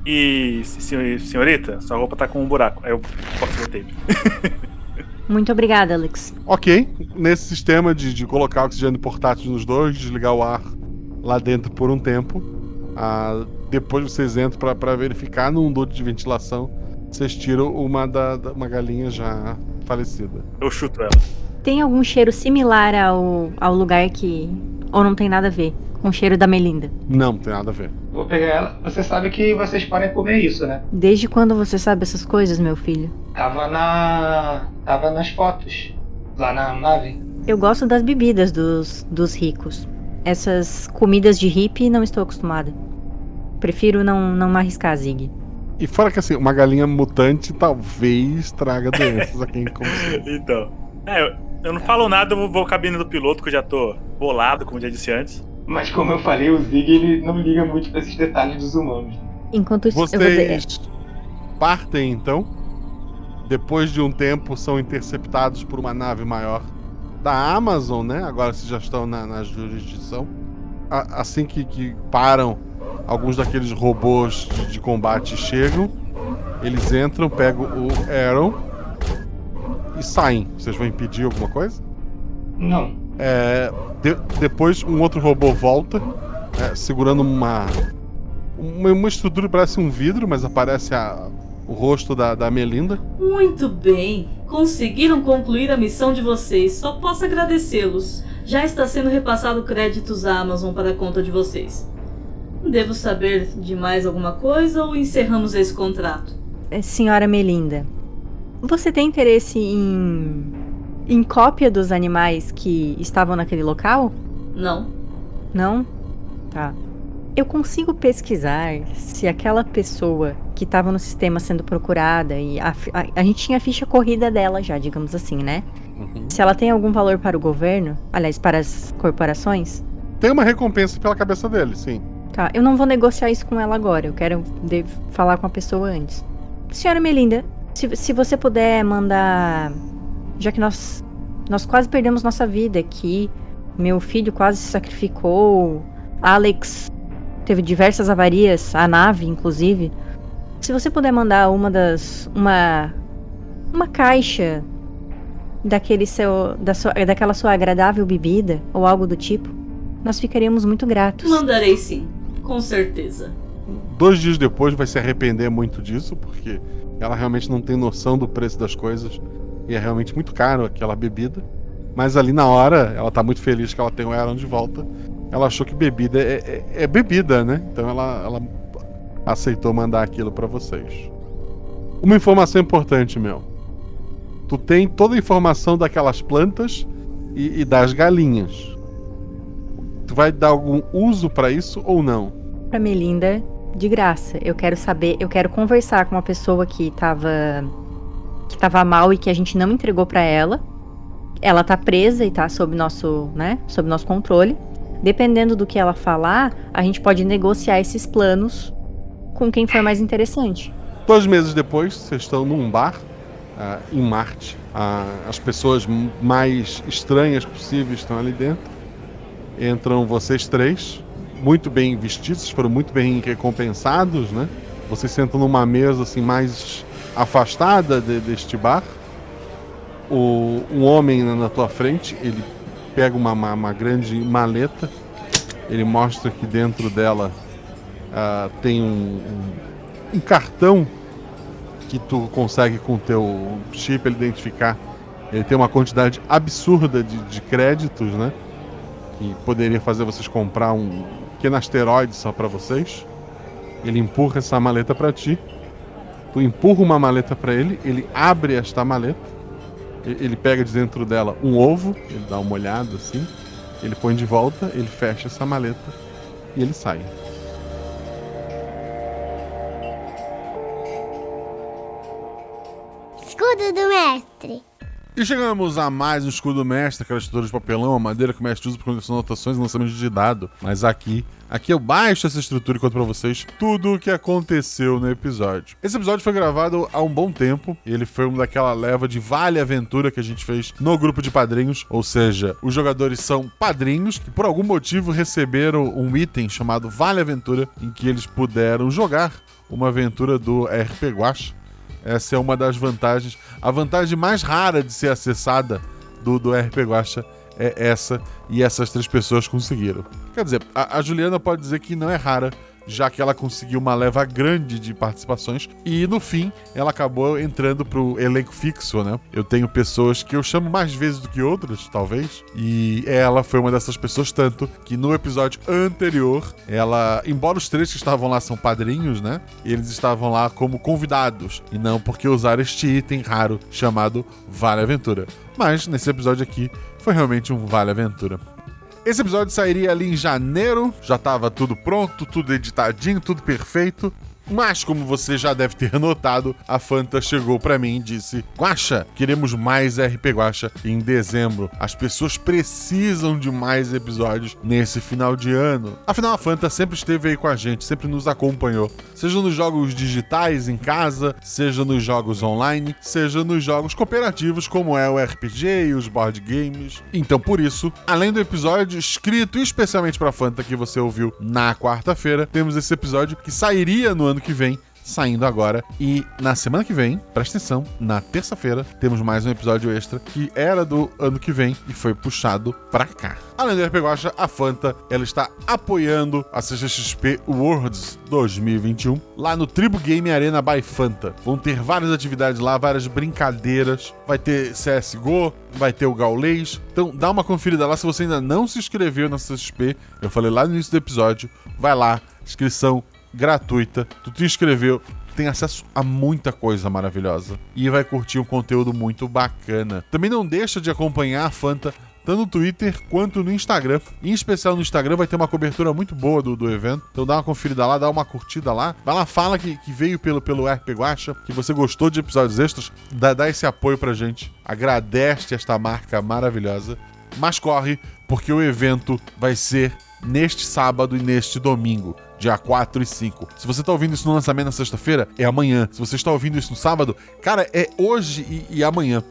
E, se- senhorita, sua roupa tá com um buraco. Aí eu posso ver o tape. Muito obrigada, Alex. Ok. Nesse sistema de, de colocar oxigênio portátil nos dois, desligar o ar lá dentro por um tempo. ah, depois vocês entram pra- pra verificar num duto de ventilação. Vocês tiram uma, da, da- uma galinha já falecida. Eu chuto ela. Tem algum cheiro similar ao, ao lugar que. Ou não tem nada a ver com o cheiro da Melinda? Não, não tem nada a ver. Vou pegar ela. Você sabe que vocês podem comer isso, né? Desde quando você sabe essas coisas, meu filho? Tava na. Tava nas fotos. Lá na nave. Eu gosto das bebidas dos, dos ricos. Essas comidas de hippie não estou acostumada. Prefiro não, não me arriscar, Zig. E fora que assim, uma galinha mutante talvez traga doenças a quem consome. Então. É, eu, eu não falo nada, eu vou, vou cabine do piloto, que eu já tô bolado, como já disse antes. Mas como eu falei, o Zig ele não liga muito pra esses detalhes dos humanos. Enquanto isso, dizer. Vocês partem então. Depois de um tempo, são interceptados por uma nave maior da Amazon, né? Agora vocês já estão na, na jurisdição. A- assim que, que param, alguns daqueles robôs de, de combate chegam. Eles entram, pegam o Aaron e saem. Vocês vão impedir alguma coisa? Não. É, de- depois um outro robô volta, é, segurando uma, uma. Uma estrutura que parece um vidro, mas aparece a- o rosto da, da Melinda. Muito bem. Conseguiram concluir a missão de vocês. Só posso agradecê-los. Já está sendo repassado créditos à Amazon para a conta de vocês. Devo saber de mais alguma coisa ou encerramos esse contrato? É, Senhora Melinda, você tem interesse em. Em cópia dos animais que estavam naquele local? Não. Não? Tá. Eu consigo pesquisar se aquela pessoa que estava no sistema sendo procurada e a, a, a gente tinha a ficha corrida dela já, digamos assim, né? Se ela tem algum valor para o governo, aliás, para as corporações, Tem uma recompensa pela cabeça dele, sim. tá. Eu não vou negociar isso com ela agora. Eu quero de- falar com a pessoa antes. Senhora Melinda, se, se você puder mandar. Já que nós, nós quase perdemos nossa vida aqui, meu filho quase se sacrificou, Alex teve diversas avarias, a nave, inclusive. Se você puder mandar uma das. uma. uma caixa daquele seu. Da sua, daquela sua agradável bebida, ou algo do tipo, nós ficaríamos muito gratos. Mandarei sim. Com certeza. Dois dias depois vai se arrepender muito disso, porque ela realmente não tem noção do preço das coisas. E é realmente muito caro aquela bebida. Mas ali na hora, ela tá muito feliz que ela tem o Aaron de volta. Ela achou que bebida é, é- é bebida, né? Então ela, ela aceitou mandar aquilo pra vocês. Uma informação importante, meu. Tu tem toda a informação daquelas plantas e, e das galinhas. Tu vai dar algum uso pra isso ou não? Pra Melinda, de graça. Eu quero saber, eu quero conversar com uma pessoa que tava. Que tava mal e que a gente não entregou pra ela. Ela tá presa e tá sob nosso, né, sob nosso controle. Dependendo do que ela falar, a gente pode negociar esses planos com quem for mais interessante. Dois meses depois, vocês estão num bar ah, em Marte. Ah, as pessoas mais estranhas possíveis estão ali dentro. Entram vocês três, muito bem vestidos, foram muito bem recompensados, né? Vocês sentam numa mesa assim mais afastada de- deste bar. O, um homem na, tua frente, ele pega uma, uma, uma grande maleta. Ele mostra que dentro dela ah, tem um- um um cartão que tu consegue com o teu chip identificar. Ele tem uma quantidade absurda de, de créditos, né? Que poderia fazer vocês comprar um pequeno asteroide só pra vocês. Ele empurra essa maleta pra ti. Tu empurra uma maleta pra ele, ele abre esta maleta. Ele pega de dentro dela um ovo, ele dá uma olhada assim. Ele põe de volta, ele fecha essa maleta e ele sai. Escudo do mestre. E chegamos a mais um escudo mestre, aquela estrutura de papelão, a madeira que o mestre usa para conexão anotações e lançamento de dado. Mas aqui, aqui eu baixo essa estrutura e conto pra vocês tudo o que aconteceu no episódio. Esse episódio foi gravado há um bom tempo, e ele foi uma daquela leva de Vale Aventura que a gente fez no grupo de padrinhos, ou seja, os jogadores são padrinhos que por algum motivo receberam um item chamado Vale Aventura, em que eles puderam jogar uma aventura do RP Guacha. Essa é uma das vantagens. A vantagem mais rara de ser acessada do, do RP Guacha é essa, e essas três pessoas conseguiram. Quer dizer, a, a Juliana pode dizer que não é rara, já que ela conseguiu uma leva grande de participações e no fim ela acabou entrando pro elenco fixo, né? Eu tenho pessoas que eu chamo mais vezes do que outras, talvez, e ela foi uma dessas pessoas tanto que no episódio anterior, ela, embora os três que estavam lá são padrinhos, né? Eles estavam lá como convidados e não porque usaram este item raro chamado Vale Aventura. Mas nesse episódio aqui foi realmente um Vale Aventura. Esse episódio sairia ali em janeiro, já tava tudo pronto, tudo editadinho, tudo perfeito. Mas, como você já deve ter notado, a Fanta chegou pra mim e disse: Guaxa, queremos mais RP Guaxa em dezembro. As pessoas precisam de mais episódios nesse final de ano. Afinal, a Fanta sempre esteve aí com a gente, sempre nos acompanhou. Seja nos jogos digitais em casa, seja nos jogos online, seja nos jogos cooperativos, como é o RPG e os board games. Então, por isso, além do episódio escrito especialmente pra Fanta que você ouviu na quarta-feira, temos esse episódio que sairia no ano que vem saindo agora. E na semana que vem, presta atenção, na terça-feira, temos mais um episódio extra que era do ano que vem e foi puxado pra cá. Além do RPG Guacha, a Fanta, ela está apoiando a CCXP Worlds 2021 lá no Tribo Game Arena by Fanta. Vão ter várias atividades lá, várias brincadeiras. Vai ter CSGO, vai ter o Gaulês. Então dá uma conferida lá se você ainda não se inscreveu na CCXP. Eu falei lá no início do episódio. Vai lá, inscrição gratuita. Tu te inscreveu, tu tem acesso a muita coisa maravilhosa e vai curtir um conteúdo muito bacana. Também não deixa de acompanhar a Fanta tanto no Twitter quanto no Instagram. Em especial no Instagram vai ter uma cobertura muito boa do, do evento. Então dá uma conferida lá, dá uma curtida lá. Vai lá, fala que, que veio pelo, pelo RP Guacha, que você gostou de episódios extras. Dá, dá esse apoio pra gente. Agradece esta marca maravilhosa. Mas corre, porque o evento vai ser neste sábado e neste domingo dia 4 e 5. Se você tá ouvindo isso no lançamento na sexta-feira, é amanhã. Se você está ouvindo isso no sábado, cara, é hoje e, e amanhã.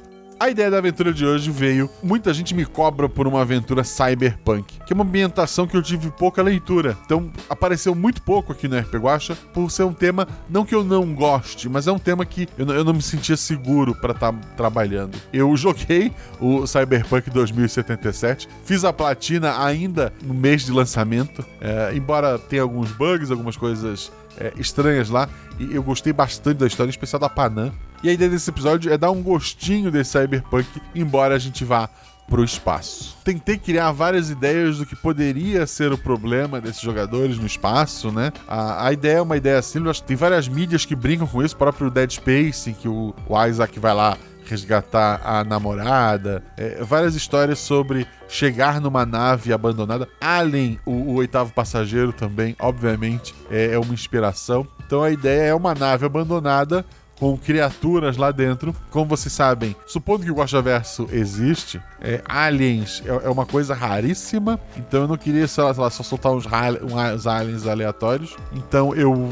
A ideia da aventura de hoje veio. Muita gente me cobra por uma aventura cyberpunk, que é uma ambientação que eu tive pouca leitura. Então apareceu muito pouco aqui no RP Guacha, por ser um tema, não que eu não goste, mas é um tema que eu, não, eu não me sentia seguro para estar tá trabalhando. Eu joguei o Cyberpunk 2077, fiz a platina ainda no mês de lançamento, é, embora tenha alguns bugs, algumas coisas é, estranhas lá, e eu gostei bastante da história, em especial da Panam. E a ideia desse episódio é dar um gostinho desse cyberpunk, embora a gente vá pro espaço. Tentei criar várias ideias do que poderia ser o problema desses jogadores no espaço, né? A, a ideia é uma ideia simples, tem várias mídias que brincam com isso, o próprio Dead Space, em que o, o Isaac vai lá resgatar a namorada, é, várias histórias sobre chegar numa nave abandonada. Alien, o, o oitavo passageiro também, obviamente, é, é uma inspiração. Então a ideia é uma nave abandonada com criaturas lá dentro. Como vocês sabem, supondo que o Guaxaverso existe, é, aliens é, é, uma coisa raríssima, então eu não queria, sei lá, sei lá só soltar uns, uns aliens aleatórios. Então eu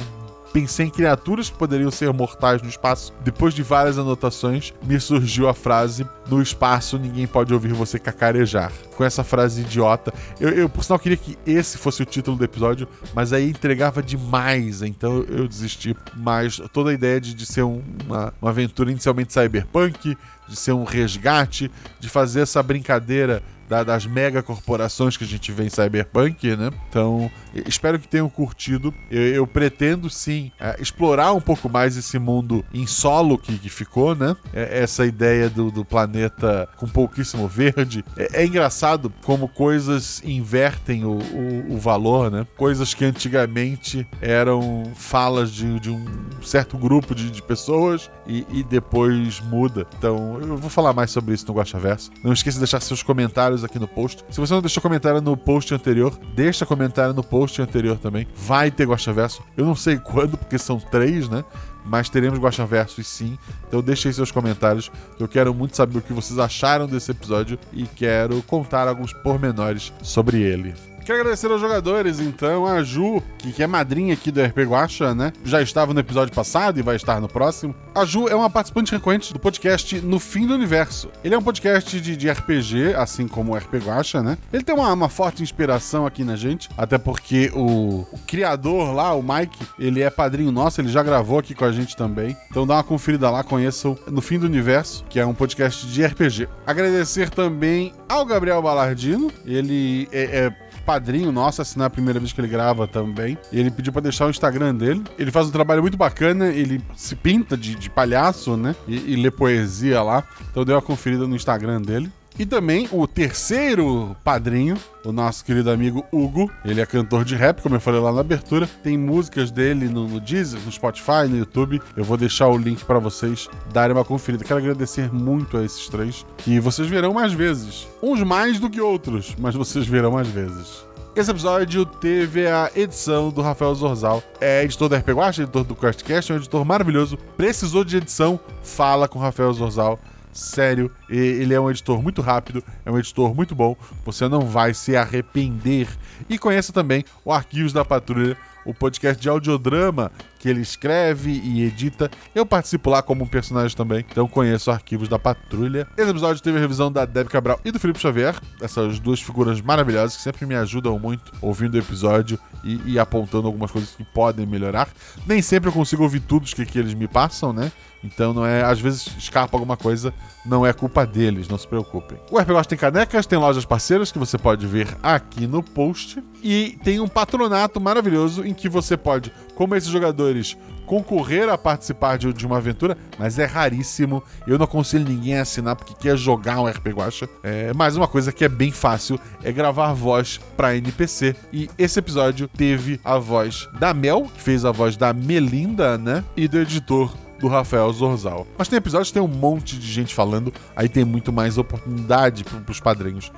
Pensei em criaturas que poderiam ser mortais no espaço. Depois de várias anotações, me surgiu a frase: No espaço ninguém pode ouvir você cacarejar. Com essa frase idiota. Eu, eu por sinal, queria que esse fosse o título do episódio, mas aí entregava demais, então eu desisti. Mas toda a ideia de, de ser um, uma, uma aventura inicialmente cyberpunk, de ser um resgate, de fazer essa brincadeira da, das mega corporações que a gente vê em Cyberpunk, né? Então, espero que tenham curtido. Eu, eu pretendo sim é, explorar um pouco mais esse mundo em solo que, que ficou, né? É, essa ideia do, do, planeta com pouquíssimo verde. É, é engraçado como coisas invertem o, o, o, valor, né? Coisas que antigamente eram falas de, de um certo grupo de, de pessoas e, e, depois muda. Então, eu vou falar mais sobre isso no Guacha Verso. Não esqueça de deixar seus comentários comentários aqui no post. Se você não deixou comentário no post anterior, deixa comentário no post anterior também. Vai ter Guacha Verso. Eu não sei quando, porque são três, né? Mas teremos Guacha Versos sim. Então deixe aí seus comentários. Eu quero muito saber o que vocês acharam desse episódio e quero contar alguns pormenores sobre ele. Quero agradecer aos jogadores, então, a Ju, que, é madrinha aqui do RP Guacha, né? Já estava no episódio passado e vai estar no próximo. A Ju é uma participante recorrente do podcast No Fim do Universo. Ele é um podcast de, de RPG, assim como o RP Guacha, né? Ele tem uma, uma, forte inspiração aqui na gente, até porque o, o, criador lá, o Mike, ele é padrinho nosso, ele já gravou aqui com a gente também. Então dá uma conferida lá, conheçam No Fim do Universo, que é um podcast de RPG. Agradecer também ao Gabriel Balardino, ele é, é padrinho nosso, assinar a primeira vez que ele grava também. E ele pediu para deixar o Instagram dele. Ele faz um trabalho muito bacana, ele se pinta de, de palhaço, né? E, e lê poesia lá. Então deu uma conferida no Instagram dele. E também o terceiro padrinho, o nosso querido amigo Hugo. Ele é cantor de rap, como eu falei lá na abertura. Tem músicas dele no, no Deezer, no Spotify, no YouTube. Eu vou deixar o link para vocês darem uma conferida. Quero agradecer muito a esses três, que vocês verão mais vezes. Uns mais do que outros, mas vocês verão mais vezes. Esse episódio teve a edição do Rafael Zorzal. É editor da RP Guacha, editor do QuestCast, é um editor maravilhoso. Precisou de edição? Fala com o Rafael Zorzal. Sério, ele é um editor muito rápido, é um editor muito bom. Você não vai se arrepender. E conheça também o Arquivos da Patrulha, o podcast de audiodrama que ele escreve e edita. Eu participo lá como um personagem também, então conheço arquivos da Patrulha. Esse episódio teve a revisão da Deb Cabral e do Felipe Xavier, essas duas figuras maravilhosas que sempre me ajudam muito ouvindo o episódio e, e apontando algumas coisas que podem melhorar. Nem sempre eu consigo ouvir tudo que, que eles me passam, né? Então não é, às vezes escapa alguma coisa, não é culpa deles, não se preocupem. O RPG tem canecas, tem lojas parceiras que você pode ver aqui no post e tem um patronato maravilhoso em que você pode, como esses jogadores, concorrer a participar de, de uma aventura, mas é raríssimo. Eu não aconselho ninguém a assinar porque quer jogar um RPG Guacha. É, mas uma coisa que é bem fácil é gravar voz para NPC. E esse episódio teve a voz da Mel, que fez a voz da Melinda, né? E do editor do Rafael Zorzal. Mas tem episódios que tem um monte de gente falando, aí tem muito mais oportunidade para os padrinhos.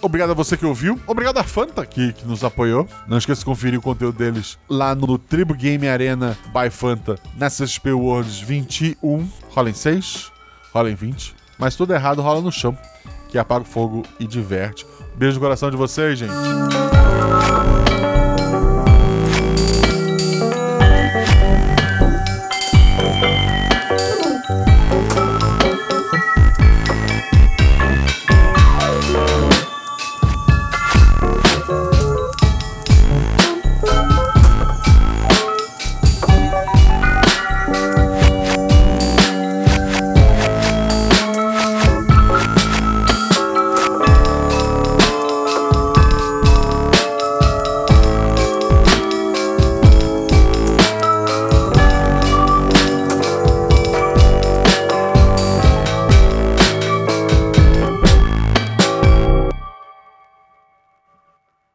Obrigado a você que ouviu. Obrigado a Fanta que, que, nos apoiou. Não esqueça de conferir o conteúdo deles lá no Tribo Game Arena by Fanta na CSP Worlds 21. Rola em 6, rola em 20. Mas tudo errado rola no chão, que apaga o fogo e diverte. Beijo no coração de vocês, gente.